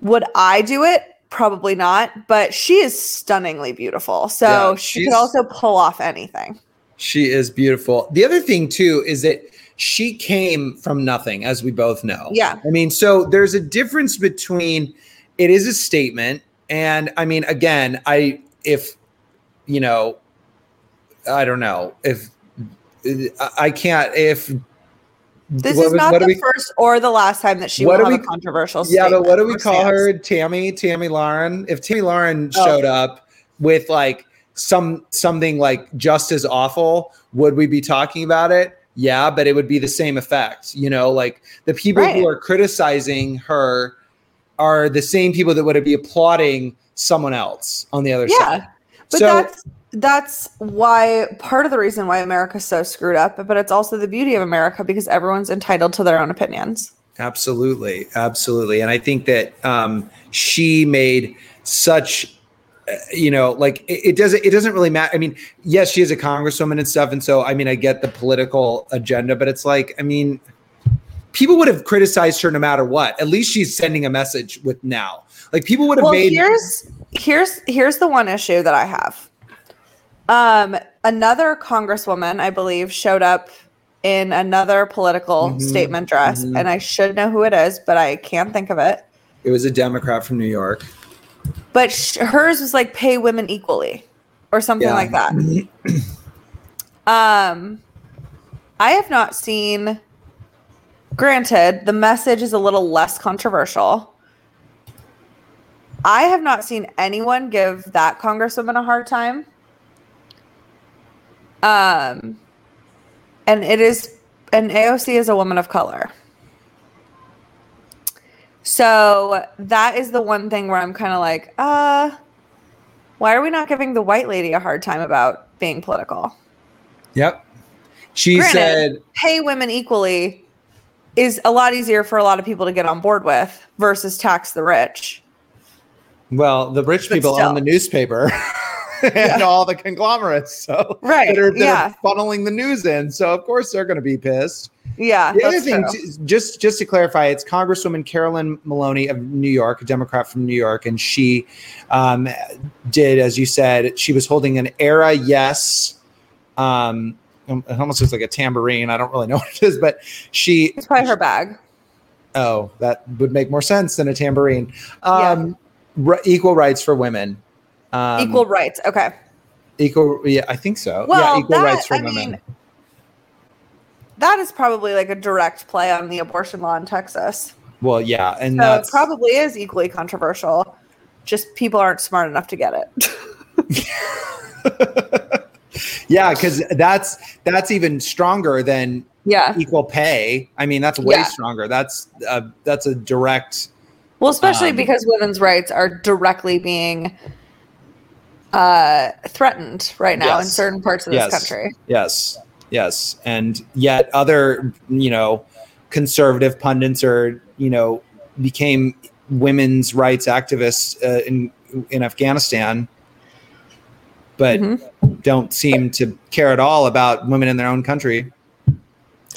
Speaker 2: Would I do it? Probably not. But she is stunningly beautiful. So
Speaker 3: Yeah,
Speaker 2: she could also pull off anything.
Speaker 3: She is beautiful. The other thing too is that she came from nothing, as we both know.
Speaker 2: Yeah.
Speaker 3: I mean, so there's a difference between it is a statement, and I mean, again, I if you know, I don't know if I- can't if
Speaker 2: This
Speaker 3: what
Speaker 2: is not the
Speaker 3: we-
Speaker 2: first or the last time that she
Speaker 3: What
Speaker 2: will have
Speaker 3: we-
Speaker 2: a controversial
Speaker 3: Yeah, but what do we call her? Tammy, Tomi Lahren. If Tomi Lahren
Speaker 2: Oh.
Speaker 3: showed up with like some something like just as awful, would we be talking about it? Yeah, but it would be the same effect. You know, like the people
Speaker 2: Right.
Speaker 3: who are criticizing her are the same people that would be applauding someone else on the other
Speaker 2: Yeah.
Speaker 3: side.
Speaker 2: But
Speaker 3: so
Speaker 2: that's that's why part of the reason why America's so screwed up, but it's also the beauty of America because everyone's entitled to their own opinions.
Speaker 3: Absolutely, absolutely, and I think that um, she made such, you know, like it, it doesn't it doesn't really matter. I mean, yes, she is a congresswoman and stuff, and so I mean, I get the political agenda, but it's like, I mean, people would have criticized her no matter what. At least she's sending a message with now. Like people would have
Speaker 2: well
Speaker 3: made.
Speaker 2: here's here's here's the one issue that i have um another congresswoman i believe showed up in another political
Speaker 3: Mhm,
Speaker 2: statement dress
Speaker 3: mhm.
Speaker 2: and i should know who it is but i can't think of it
Speaker 3: it was a Democrat from New York.
Speaker 2: But sh- hers was like pay women equally or something
Speaker 3: Yeah.
Speaker 2: like that. <clears throat> Um i have not seen granted the message is a little less controversial. I have not seen anyone give that congresswoman a hard time. Um and it is and aoc is a woman of color so that is the one thing where i'm kind of like uh why are we not giving the white lady a hard time about being political
Speaker 3: Yep. She
Speaker 2: Granted,
Speaker 3: said,
Speaker 2: pay women equally is a lot easier for a lot of people to get on board with versus tax the rich.
Speaker 3: "Well, the rich
Speaker 2: But
Speaker 3: people
Speaker 2: still.
Speaker 3: own the newspaper." <laughs> and all the conglomerates, so
Speaker 2: Right,
Speaker 3: that are, that
Speaker 2: yeah.
Speaker 3: are funneling the news in. So of course they're going to be pissed.
Speaker 2: Yeah,
Speaker 3: The other thing,
Speaker 2: true.
Speaker 3: t- just just to clarify, it's Congresswoman Carolyn Maloney of New York, a Democrat from New York, and she um, did, as you said, she was holding an "ERA Yes." Um, it almost looks like a tambourine. I don't really know <laughs> what it is, but she.
Speaker 2: It's probably her bag.
Speaker 3: Oh, that would make more sense than a tambourine.
Speaker 2: Yeah.
Speaker 3: Um, ri- equal rights for women. Um,
Speaker 2: Equal rights. Okay.
Speaker 3: equal. Yeah, I think so.
Speaker 2: Well,
Speaker 3: yeah, equal
Speaker 2: that,
Speaker 3: rights for
Speaker 2: I
Speaker 3: women.
Speaker 2: mean, that is probably like a direct play on the abortion law in Texas.
Speaker 3: well, yeah, and
Speaker 2: So
Speaker 3: that's
Speaker 2: it probably is equally controversial. Just people aren't smart enough to get it. <laughs>
Speaker 3: yeah, because that's that's even stronger than
Speaker 2: yeah.
Speaker 3: equal pay. I mean, that's way
Speaker 2: Yeah.
Speaker 3: stronger. That's a, that's a direct.
Speaker 2: Well, especially
Speaker 3: Um,
Speaker 2: because women's rights are directly being uh, threatened right now in certain parts of this
Speaker 3: Yes.
Speaker 2: country.
Speaker 3: Yes, yes, and yet other you know conservative pundits are you know became women's rights activists uh, in in Afghanistan, but
Speaker 2: Mhm.
Speaker 3: don't seem to care at all about women in their own country.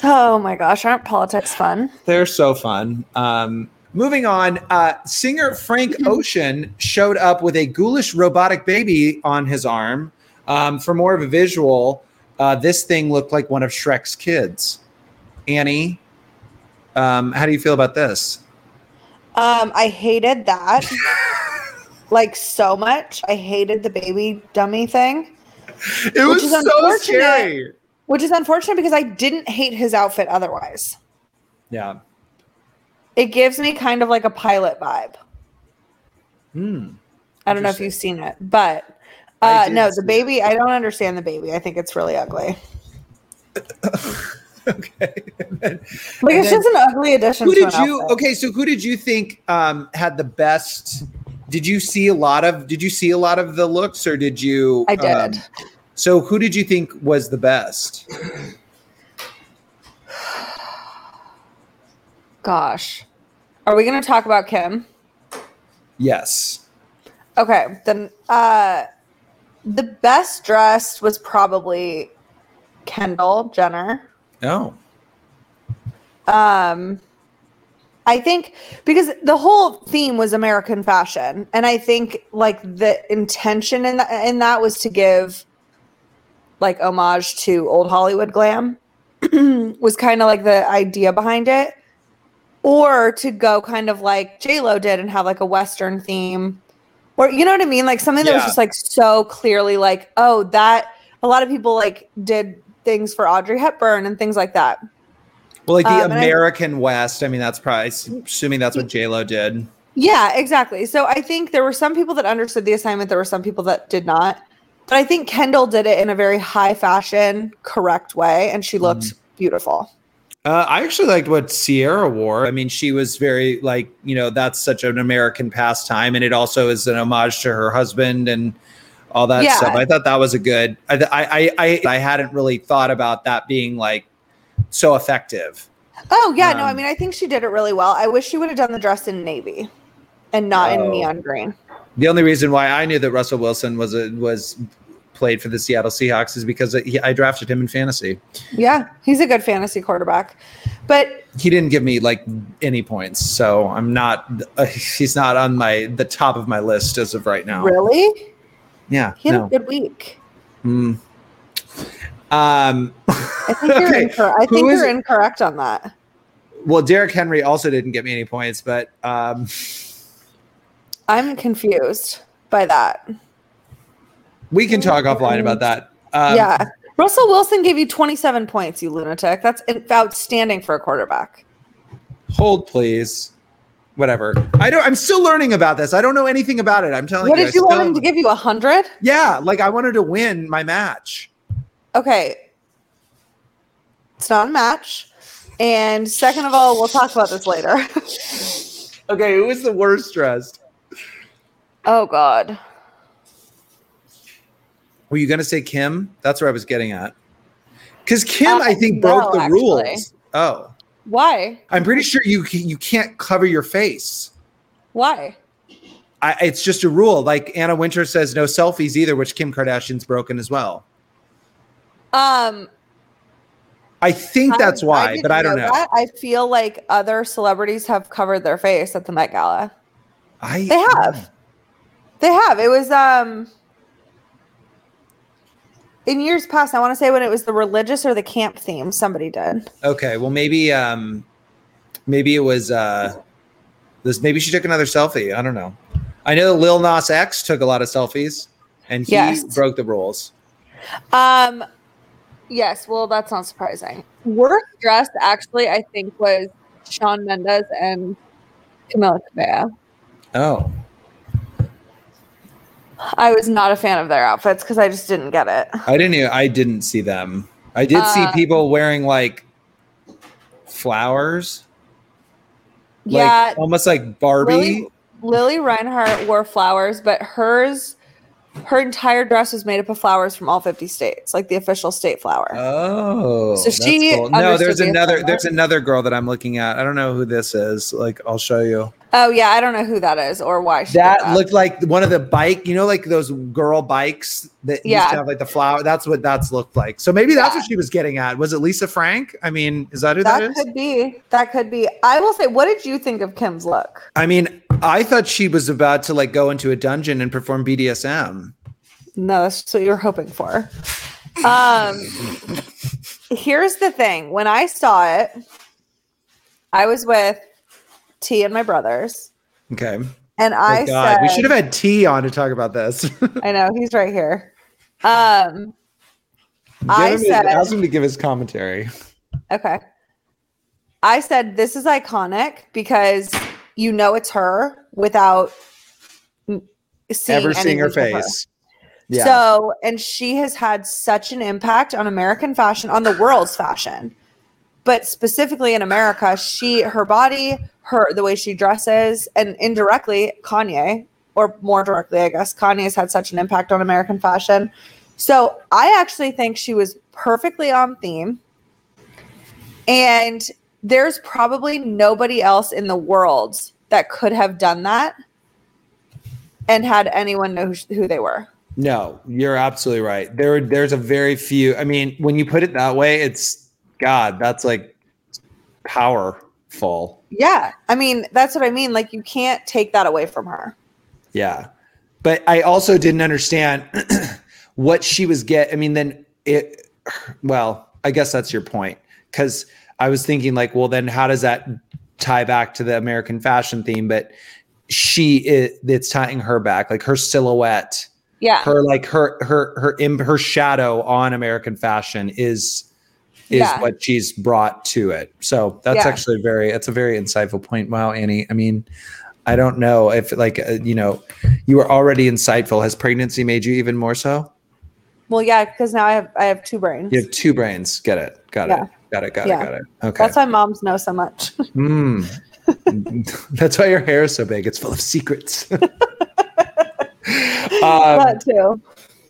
Speaker 2: Oh my gosh, aren't politics fun?
Speaker 3: They're so fun. Um, moving on, uh, singer Frank Ocean showed up with a ghoulish robotic baby on his arm. Um, for more of a visual, uh, this thing looked like one of Shrek's kids. Annie, um, how do you feel about this?
Speaker 2: Um, I hated that <laughs> like so much. I hated the baby dummy thing.
Speaker 3: It was so scary.
Speaker 2: Which is unfortunate because I didn't hate his outfit otherwise.
Speaker 3: Yeah.
Speaker 2: It gives me kind of like a pilot vibe.
Speaker 3: Hmm.
Speaker 2: I don't know if you've seen it, but uh, no, the baby. I don't understand the baby. I think it's really ugly. <laughs>
Speaker 3: okay. <laughs>
Speaker 2: Like it's
Speaker 3: then-
Speaker 2: just an ugly addition.
Speaker 3: who
Speaker 2: to
Speaker 3: did you
Speaker 2: outfit.
Speaker 3: okay so who did you think um had the best did you see a lot of did you see a lot of the looks or did you
Speaker 2: I did.
Speaker 3: um, so who did you think was the best
Speaker 2: Gosh, are we going to talk about Kim?
Speaker 3: yes
Speaker 2: Okay, then uh, the best dressed was probably Kendall Jenner.
Speaker 3: oh.
Speaker 2: Um i think because the whole theme was american fashion and i think like the intention in that in that was to give like homage to old hollywood glam <clears throat> was kind of like the idea behind it. Or to go kind of like j lo did and have like a western theme or you know what i mean like something that was just like so clearly like oh that a lot of people like did things for audrey hepburn and things like that
Speaker 3: well like the
Speaker 2: Um, and I-
Speaker 3: american west i mean that's probably assuming that's what j-lo did
Speaker 2: Yeah, exactly. So I think there were some people that understood the assignment, there were some people that did not. But I think Kendall did it in a very high fashion, correct way, and she looked beautiful.
Speaker 3: Uh, I actually liked what Ciara wore. I mean, she was very like, you know, that's such an American pastime, and it also is an homage to her husband and all that
Speaker 2: Yeah.
Speaker 3: stuff. I thought that was a good. I, I, I, I hadn't really thought about that being like so effective.
Speaker 2: Oh, yeah, no, I
Speaker 3: Um,
Speaker 2: mean, I think she did it really well. I wish she would have done the dress in navy and not
Speaker 3: Oh.
Speaker 2: in neon green.
Speaker 3: The only reason why I knew that Russell Wilson was a, was played for the Seattle Seahawks is because he, I drafted him in fantasy.
Speaker 2: Yeah, he's a good fantasy quarterback. But
Speaker 3: He didn't give me like any points, so I'm not. Uh, he's not on my the top of my list as of right now.
Speaker 2: really?
Speaker 3: Yeah.
Speaker 2: He had
Speaker 3: no.
Speaker 2: a good week.
Speaker 3: Mm. Um,
Speaker 2: I think you're, <laughs>
Speaker 3: Okay,
Speaker 2: incor- I think you're incorrect on that.
Speaker 3: well, Derrick Henry also didn't get me any points, but um,
Speaker 2: I'm confused by that.
Speaker 3: We can talk offline about that. Um,
Speaker 2: yeah. Russell Wilson gave you 27 points, you lunatic. That's outstanding for a quarterback.
Speaker 3: Hold, please. Whatever. I don't. I'm still learning about this. I don't know anything about it. I'm telling
Speaker 2: What
Speaker 3: you.
Speaker 2: did
Speaker 3: I
Speaker 2: you want him to give you? A 100?
Speaker 3: Yeah, like I wanted to win my match.
Speaker 2: Okay. It's not a match. And second of all, we'll talk about this later. <laughs>
Speaker 3: Okay, who was the worst dressed?
Speaker 2: oh, God.
Speaker 3: Were you gonna say Kim? That's where I was getting at. Because Kim,
Speaker 2: Uh,
Speaker 3: I think,
Speaker 2: no,
Speaker 3: broke the
Speaker 2: actually.
Speaker 3: rules. Oh,
Speaker 2: Why?
Speaker 3: I'm pretty sure you you can't cover your face.
Speaker 2: Why?
Speaker 3: I, it's just a rule. Like Anna Wintour says, no selfies either, which Kim Kardashian's broken as well.
Speaker 2: Um,
Speaker 3: I think that's
Speaker 2: I-
Speaker 3: why,
Speaker 2: didn't
Speaker 3: but I don't know.
Speaker 2: that. I feel like other celebrities have covered their face at the Met Gala.
Speaker 3: I
Speaker 2: They have. They have. It was um in years past, I want to say when it was the religious or the camp theme, somebody did.
Speaker 3: Okay, well maybe um maybe it was uh this maybe she took another selfie. I don't know. I know Lil Nas X took a lot of selfies and he
Speaker 2: Yes.
Speaker 3: broke the rules.
Speaker 2: Um yes, well that's not surprising. Worst dressed actually I think was Shawn Mendes and Camila Cabello.
Speaker 3: Oh.
Speaker 2: I was not a fan of their outfits because I just didn't get it.
Speaker 3: I didn't Even, I didn't see them. I did see
Speaker 2: Uh,
Speaker 3: people wearing like flowers.
Speaker 2: Yeah,
Speaker 3: Like almost like Barbie.
Speaker 2: Lily, Lili Reinhart wore flowers, but hers, her entire dress was made up of flowers from all 50 states, like the official state flower.
Speaker 3: Oh,
Speaker 2: So she
Speaker 3: cool. no. There's
Speaker 2: the
Speaker 3: another. There's another girl that I'm looking at. I don't know who this is. Like, I'll show you.
Speaker 2: Oh, yeah. I don't know who that is or why she
Speaker 3: That
Speaker 2: that.
Speaker 3: looked like one of the bike. You know, like those girl bikes that used
Speaker 2: Yeah.
Speaker 3: to have like the flower. That's what that's looked like. So maybe that's
Speaker 2: Yeah.
Speaker 3: what she was getting at. Was it Lisa Frank? I mean, is that who that
Speaker 2: that
Speaker 3: is?
Speaker 2: could be. That could be. I will say, what did you think of Kim's look?
Speaker 3: I mean, I thought she was about to like go into a dungeon and perform BDSM.
Speaker 2: No, that's what you were hoping for. Um, here's the thing. When I saw it, I was with T and my brothers,
Speaker 3: Okay.
Speaker 2: and I
Speaker 3: oh God, we should have had T on to talk about this. <laughs>
Speaker 2: I know he's right here. Um, I
Speaker 3: Give him-
Speaker 2: said
Speaker 3: ask him to give his commentary.
Speaker 2: okay. I said this is iconic because you know it's her without seeing
Speaker 3: Ever seeing her face. Yeah.
Speaker 2: So, and she has had such an impact on American fashion, on the world's fashion, but specifically in America, she, her body, her, the way she dresses, and indirectly, Kanye, or more directly, I guess, Kanye has had such an impact on American fashion. So, I actually think she was perfectly on theme. And there's probably nobody else in the world that could have done that and had anyone know who, who they were.
Speaker 3: No, you're absolutely right. There, there's a very few. I mean, when you put it that way, it's God. That's like powerful.
Speaker 2: Yeah. I mean, that's what I mean. Like, you can't take that away from her.
Speaker 3: Yeah, but I also didn't understand <clears throat> what she was get. I mean, then it. Well, I guess that's your point because I was thinking like, well, then how does that tie back to the American fashion theme? But she, it, it's tying her back, like her silhouette.
Speaker 2: Yeah.
Speaker 3: her like her her her her shadow on American fashion is is
Speaker 2: Yeah.
Speaker 3: what she's brought to it. So that's
Speaker 2: Yeah.
Speaker 3: actually very that's a very insightful point. Wow, Annie. I mean, I don't know if like uh, you know you were already insightful. Has pregnancy made you even more so?
Speaker 2: well, yeah, because now I have I have two brains.
Speaker 3: You have two brains. Get it. Got
Speaker 2: Yeah.
Speaker 3: it. Got it. Got it. Got it. Okay.
Speaker 2: That's why moms know so much. <laughs>
Speaker 3: Hmm. <laughs> that's why your hair is so big. It's full of secrets. <laughs> um,
Speaker 2: that too.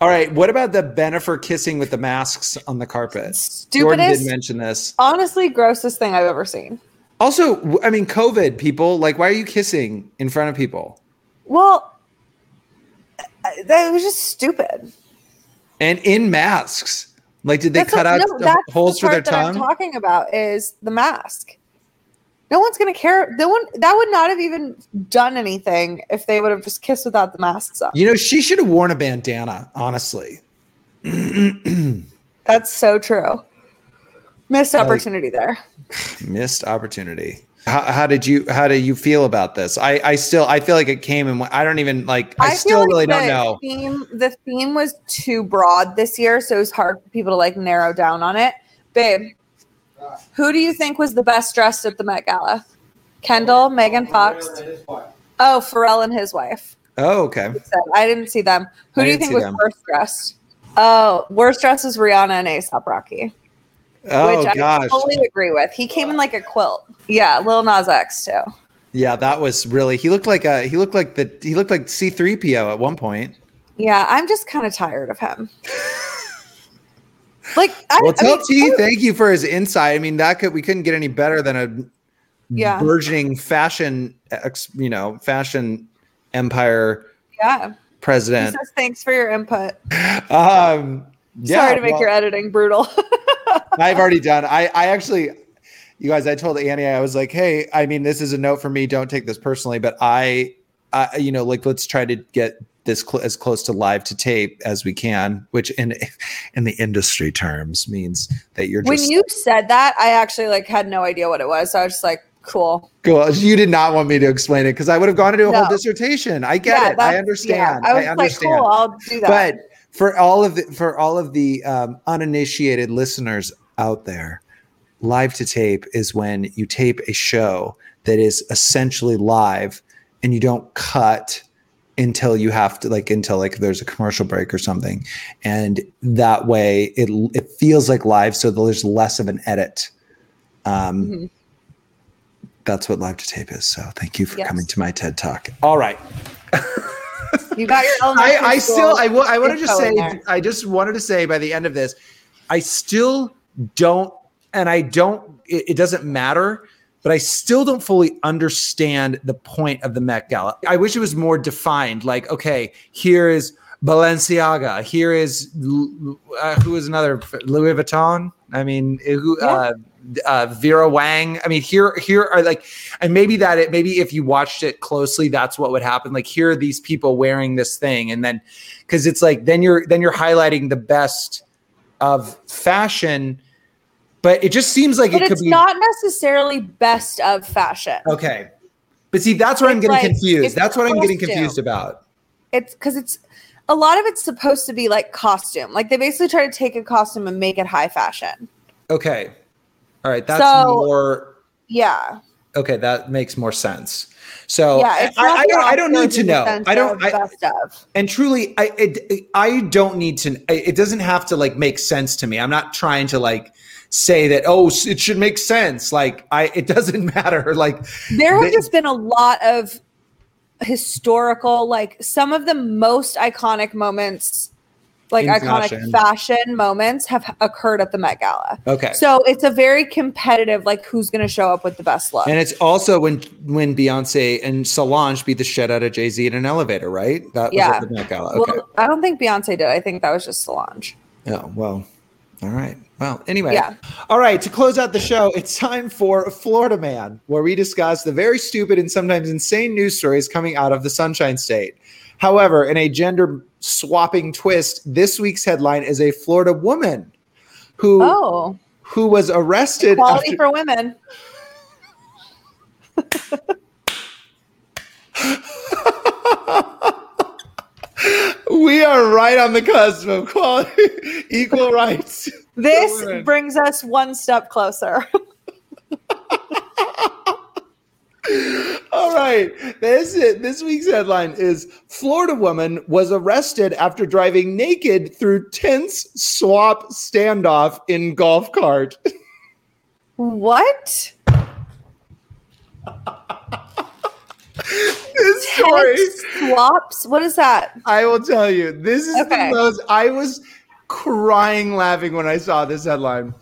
Speaker 3: All right. What about the Benifer kissing with the masks on the carpet? Jordan
Speaker 2: Stupidest,
Speaker 3: did mention this.
Speaker 2: honestly, grossest thing I've ever seen.
Speaker 3: Also, I mean, COVID people, like, why are you kissing in front of people?
Speaker 2: Well, that was just stupid.
Speaker 3: And in masks. Like, did they
Speaker 2: That's
Speaker 3: cut
Speaker 2: what-
Speaker 3: out
Speaker 2: no,
Speaker 3: the holes
Speaker 2: the
Speaker 3: for their
Speaker 2: that I'm
Speaker 3: tongue?
Speaker 2: talking about is the mask. No one's gonna care. No one that would not have even done anything if they would have just kissed without the masks on.
Speaker 3: You know, she should have worn a bandana, honestly. <clears throat>
Speaker 2: That's so true. Missed
Speaker 3: Like-
Speaker 2: opportunity there. <sighs>
Speaker 3: Missed opportunity. How, how did you how do you feel about this? I I still I feel like it came and I don't even like I,
Speaker 2: feel
Speaker 3: still
Speaker 2: like
Speaker 3: really
Speaker 2: the
Speaker 3: don't know.
Speaker 2: Theme, the theme was too broad this year, so it was hard for people to like narrow down on it. Babe, who do you think was the best dressed at the Met Gala? Kendall, Megan Fox. Oh, Pharrell and his wife.
Speaker 3: Oh, okay.
Speaker 2: I didn't see them. Who
Speaker 3: I
Speaker 2: do you think was
Speaker 3: them.
Speaker 2: worst dressed? Oh, worst dressed was Rihanna and ASAP Rocky,
Speaker 3: Oh
Speaker 2: which I
Speaker 3: gosh.
Speaker 2: totally agree with. He came in like a quilt. Yeah, Lil Nas X too.
Speaker 3: Yeah, that was really he looked like a he looked like the he looked like C3PO at one point.
Speaker 2: Yeah, I'm just kind of tired of him. <laughs> I,
Speaker 3: Well,
Speaker 2: I
Speaker 3: tell
Speaker 2: mean,
Speaker 3: T, thank you for his insight. I mean, that could we couldn't get any better than a
Speaker 2: Yeah.
Speaker 3: burgeoning fashion, you know, fashion empire
Speaker 2: yeah.
Speaker 3: President.
Speaker 2: says thanks for your input.
Speaker 3: Um, yeah,
Speaker 2: Sorry to make
Speaker 3: well,
Speaker 2: your editing brutal. <laughs>
Speaker 3: I've already done. I I actually, you guys, I told Annie I was like, hey, I mean, this is a note for me. Don't take this personally, but I, I you know, like let's try to get this cl- as close to live to tape as we can, which in in the industry terms means that you're
Speaker 2: when
Speaker 3: just
Speaker 2: you said that, I actually like had no idea what it was. So I was just like, cool.
Speaker 3: Cool. You did not want me to explain it because I would have gone into a whole dissertation. I get
Speaker 2: Yeah,
Speaker 3: it. I understand.
Speaker 2: yeah. I was
Speaker 3: I
Speaker 2: like,
Speaker 3: understand.
Speaker 2: cool, I'll do that.
Speaker 3: But for all of the for all of the um, uninitiated listeners out there, live to tape is when you tape a show that is essentially live and you don't cut until you have to like until like there's a commercial break or something and that way it it feels like live so there's less of an edit um
Speaker 2: Mhm.
Speaker 3: that's what live to tape is so thank you for
Speaker 2: Yes.
Speaker 3: coming to my ted talk all right
Speaker 2: you got your own <laughs>
Speaker 3: I,
Speaker 2: I
Speaker 3: still I, wa- I want to just say
Speaker 2: there.
Speaker 3: I just wanted to say by the end of this, I still don't and I don't it, it doesn't matter, but I still don't fully understand the point of the Met Gala. I wish it was more defined. Like, okay, here is Balenciaga. Here is uh, who is another Louis Vuitton. I mean, who uh, uh, Vera Wang. I mean, here here are like, and maybe that it maybe if you watched it closely, that's what would happen. Like, here are these people wearing this thing, and then because it's like then you're then you're highlighting the best of fashion, but it just seems like
Speaker 2: But
Speaker 3: it could
Speaker 2: it's
Speaker 3: be
Speaker 2: not necessarily best of fashion.
Speaker 3: okay. But see, that's what I'm getting
Speaker 2: like-
Speaker 3: confused. That's what I'm getting confused about.
Speaker 2: It's because it's. a lot of it's supposed to be like costume. Like they basically try to take a costume and make it high fashion.
Speaker 3: Okay. All right. That's
Speaker 2: So-
Speaker 3: more.
Speaker 2: Yeah.
Speaker 3: Okay. That makes more sense. So
Speaker 2: Yeah. It's
Speaker 3: I, I, don't, I don't need to know. I don't. I,
Speaker 2: best of.
Speaker 3: and truly, I it, I don't need to. It doesn't have to like make sense to me. I'm not trying to like say that. Oh, it should make sense. Like I, it doesn't <laughs> matter. Like
Speaker 2: There have just been a lot of historical, like some of the most iconic moments, like
Speaker 3: In
Speaker 2: iconic
Speaker 3: fashion.
Speaker 2: fashion. moments have occurred at the Met Gala.
Speaker 3: okay.
Speaker 2: So it's a very competitive, like who's going to show up with the best look.
Speaker 3: And it's also when when Beyonce and Solange beat the shit out of Jay Z in an elevator, right? That was
Speaker 2: Yeah.
Speaker 3: at the Met Gala. Okay.
Speaker 2: Well, I don't think Beyonce did. I think that was just Solange.
Speaker 3: oh well. All right. Well, anyway.
Speaker 2: Yeah.
Speaker 3: All right. To close out the show, it's time for Florida Man, where we discuss the very stupid and sometimes insane news stories coming out of the Sunshine State. However, in a gender swapping twist, this week's headline is a Florida woman who
Speaker 2: Oh,
Speaker 3: who was arrested
Speaker 2: quality
Speaker 3: after-
Speaker 2: for women. <laughs>
Speaker 3: we are right on the cusp of quality equal rights.
Speaker 2: This brings us one step closer. <laughs>
Speaker 3: All right. This is, this week's headline is Florida woman was arrested after driving naked through tense swap standoff in golf cart.
Speaker 2: what?
Speaker 3: this story,
Speaker 2: Text swaps? What is that?
Speaker 3: I will tell you, this is
Speaker 2: Okay.
Speaker 3: the most I was crying laughing when I saw this headline.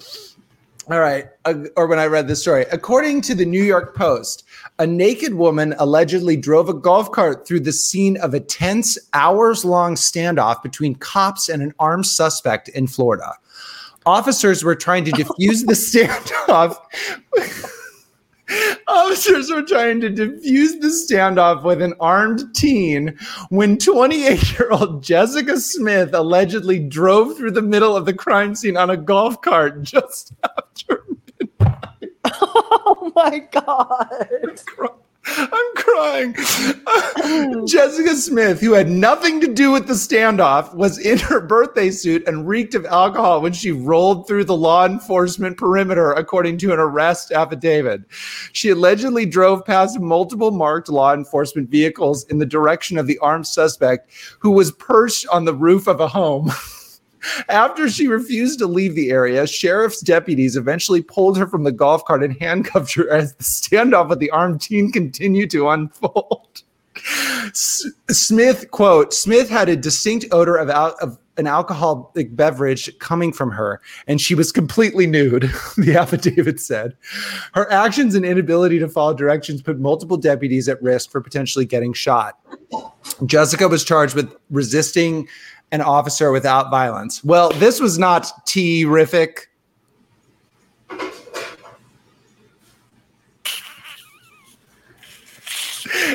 Speaker 3: All right, uh, or when I read this story. According to the New York Post, a naked woman allegedly drove a golf cart through the scene of a tense, hours long standoff between cops and an armed suspect in Florida. Officers were trying to defuse the <laughs> standoff. Officers were trying to defuse the standoff with an armed teen when 28 year old Jessica Smith allegedly drove through the middle of the crime scene on a golf cart just <laughs> after. midnight. <laughs>
Speaker 2: Oh my god. <laughs>
Speaker 3: I'm crying. Oh. Jessica Smith, who had nothing to do with the standoff, was in her birthday suit and reeked of alcohol when she rolled through the law enforcement perimeter, according to an arrest affidavit. She allegedly drove past multiple marked law enforcement vehicles in the direction of the armed suspect, who was perched on the roof of a home. <laughs> After she refused to leave the area, sheriff's deputies eventually pulled her from the golf cart and handcuffed her as the standoff with the armed teen continued to unfold. S- Smith, quote, Smith had a distinct odor of, al- of an alcoholic beverage coming from her, and she was completely nude, <laughs> the affidavit said. Her actions and inability to follow directions put multiple deputies at risk for potentially getting shot. Jessica was charged with resisting an officer without violence. Well, this was not terrific.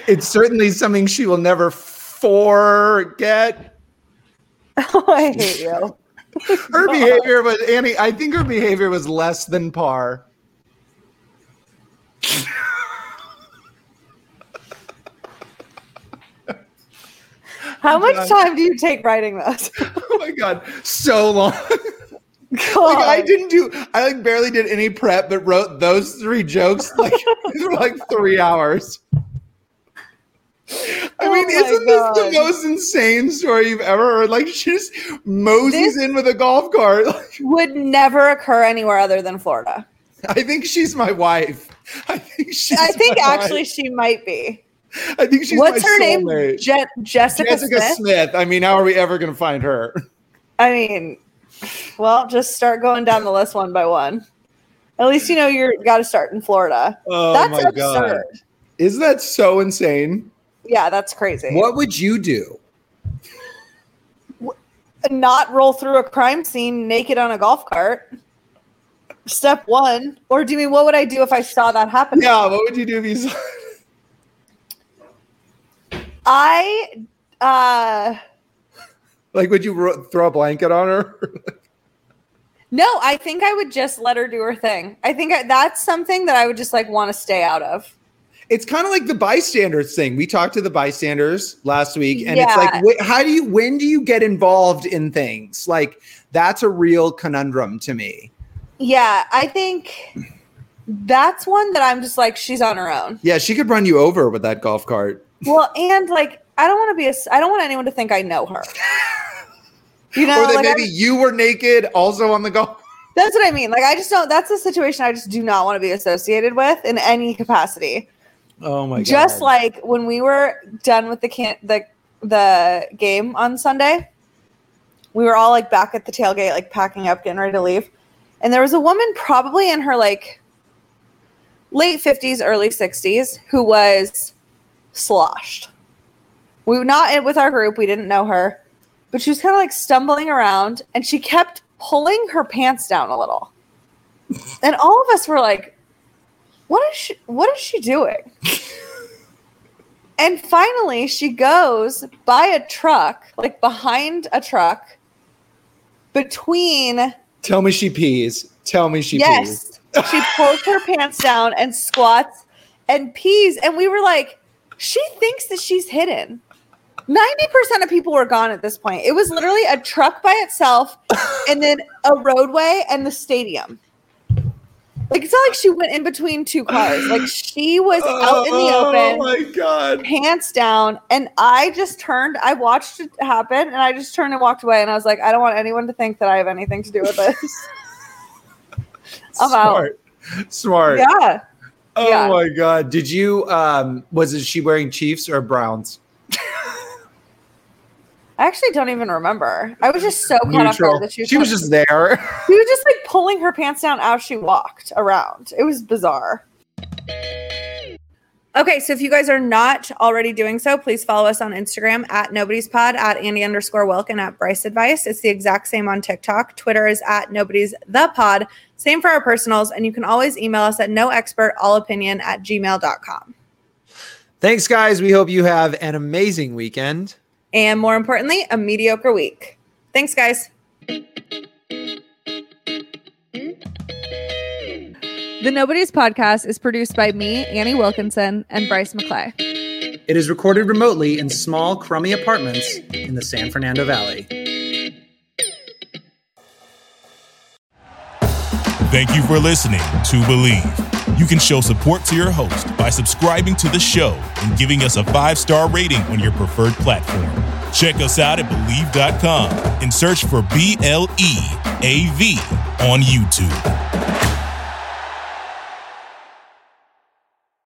Speaker 3: It's certainly something she will never forget. <laughs>
Speaker 2: Oh, I hate you. <laughs>
Speaker 3: Her behavior was Annie. I think her behavior was less than par.
Speaker 2: How much uh, time do you take writing this? <laughs>
Speaker 3: Oh my god, so long.
Speaker 2: God.
Speaker 3: Like I didn't do. I like barely did any prep, but wrote those three jokes <laughs> like for like three hours. I
Speaker 2: Oh
Speaker 3: mean, isn't this the most insane story you've ever heard? Like she just moseys
Speaker 2: This-
Speaker 3: in with a golf cart. <laughs>
Speaker 2: Would never occur anywhere other than Florida.
Speaker 3: I think she's my wife. I think she's.
Speaker 2: I think actually
Speaker 3: wife.
Speaker 2: she might be.
Speaker 3: I think she's.
Speaker 2: What's
Speaker 3: my
Speaker 2: her name?
Speaker 3: soulmate.
Speaker 2: Je- Jessica,
Speaker 3: Jessica
Speaker 2: Smith.
Speaker 3: Smith. I mean, how are we ever going to find her?
Speaker 2: I mean, well, just start going down the list one by one. At least you know you're got to start in Florida.
Speaker 3: Oh
Speaker 2: That's
Speaker 3: my god! Isn't that so insane?
Speaker 2: Yeah, that's crazy.
Speaker 3: What would you do?
Speaker 2: Not roll through a crime scene naked on a golf cart. Step one. Or do you mean what would I do if I saw that happen?
Speaker 3: Yeah, what would you do if you saw?
Speaker 2: I uh
Speaker 3: Like, would you ro- throw a blanket on her? <laughs>
Speaker 2: no, I think I would just let her do her thing. I think I, that's something that I would just like want to stay out of.
Speaker 3: it's kind of like the bystanders thing. We talked to the bystanders last week, and
Speaker 2: Yeah.
Speaker 3: it's like, wh- how do you, when do you get involved in things? Like, that's a real conundrum to me.
Speaker 2: Yeah, I think that's one that I'm just like, she's on her own.
Speaker 3: Yeah, she could run you over with that golf cart.
Speaker 2: Well, and like, I don't want to be a, I don't want anyone to think I know her. <laughs> You know,
Speaker 3: or that
Speaker 2: like,
Speaker 3: maybe
Speaker 2: I-
Speaker 3: you were naked also on the golf.
Speaker 2: that's what I mean. Like, I just don't, that's a situation I just do not want to be associated with in any capacity.
Speaker 3: Oh my god!
Speaker 2: just like when we were done with the can the the game on Sunday, we were all like back at the tailgate, like packing up, getting ready to leave. And there was a woman probably in her like late 50s, early 60s who was sloshed. We were not in with our group, we didn't know her, but she was kind of like stumbling around and she kept pulling her pants down a little. And all of us were like, what is she what is she doing? and finally she goes by a truck, like behind a truck, between
Speaker 3: Tell me she pees. Tell me she pees.
Speaker 2: yes. she pulls her pants down and squats and pees. And we were like, she thinks that she's hidden. 90% of people were gone at this point. It was literally a truck by itself <laughs> and then a roadway and the stadium. Like it's not like she went in between two cars. Like she was <laughs> out in the
Speaker 3: Oh
Speaker 2: open,
Speaker 3: my god.
Speaker 2: pants down, and I just turned. I watched it happen, and I just turned and walked away. And I was like, I don't want anyone to think that I have anything to do with this. <laughs> I'm out.
Speaker 3: Smart. Smart.
Speaker 2: Yeah,
Speaker 3: Oh
Speaker 2: Yeah.
Speaker 3: my god. Did you um was it she wearing Chiefs or Browns?
Speaker 2: I actually don't even remember. I was just so caught
Speaker 3: Neutral.
Speaker 2: that she was.
Speaker 3: She was just there. <laughs>
Speaker 2: She was just like pulling her pants down as she walked around. It was bizarre. Okay, so if you guys are not already doing so, please follow us on Instagram at nobodies pod at Annie underscore Wilk and at Bryce Advice. It's the exact same on TikTok. Twitter is at nobodies the pod. Same for our personals, and you can always email us at noexpertallopinion expert all opinion at gmail.com.
Speaker 3: Thanks guys. We hope you have an amazing weekend.
Speaker 2: And more importantly, a mediocre week. Thanks, guys. The Nobodies podcast is produced by me, Annie Wilkinson, and Bryce McClay.
Speaker 4: It is recorded remotely in small, crummy apartments in the San Fernando Valley.
Speaker 1: Thank you for listening to Bleav. You can show support to your host by subscribing to the show and giving us a five star rating on your preferred platform. Check us out at Bleav.com and search for B L E A V on YouTube.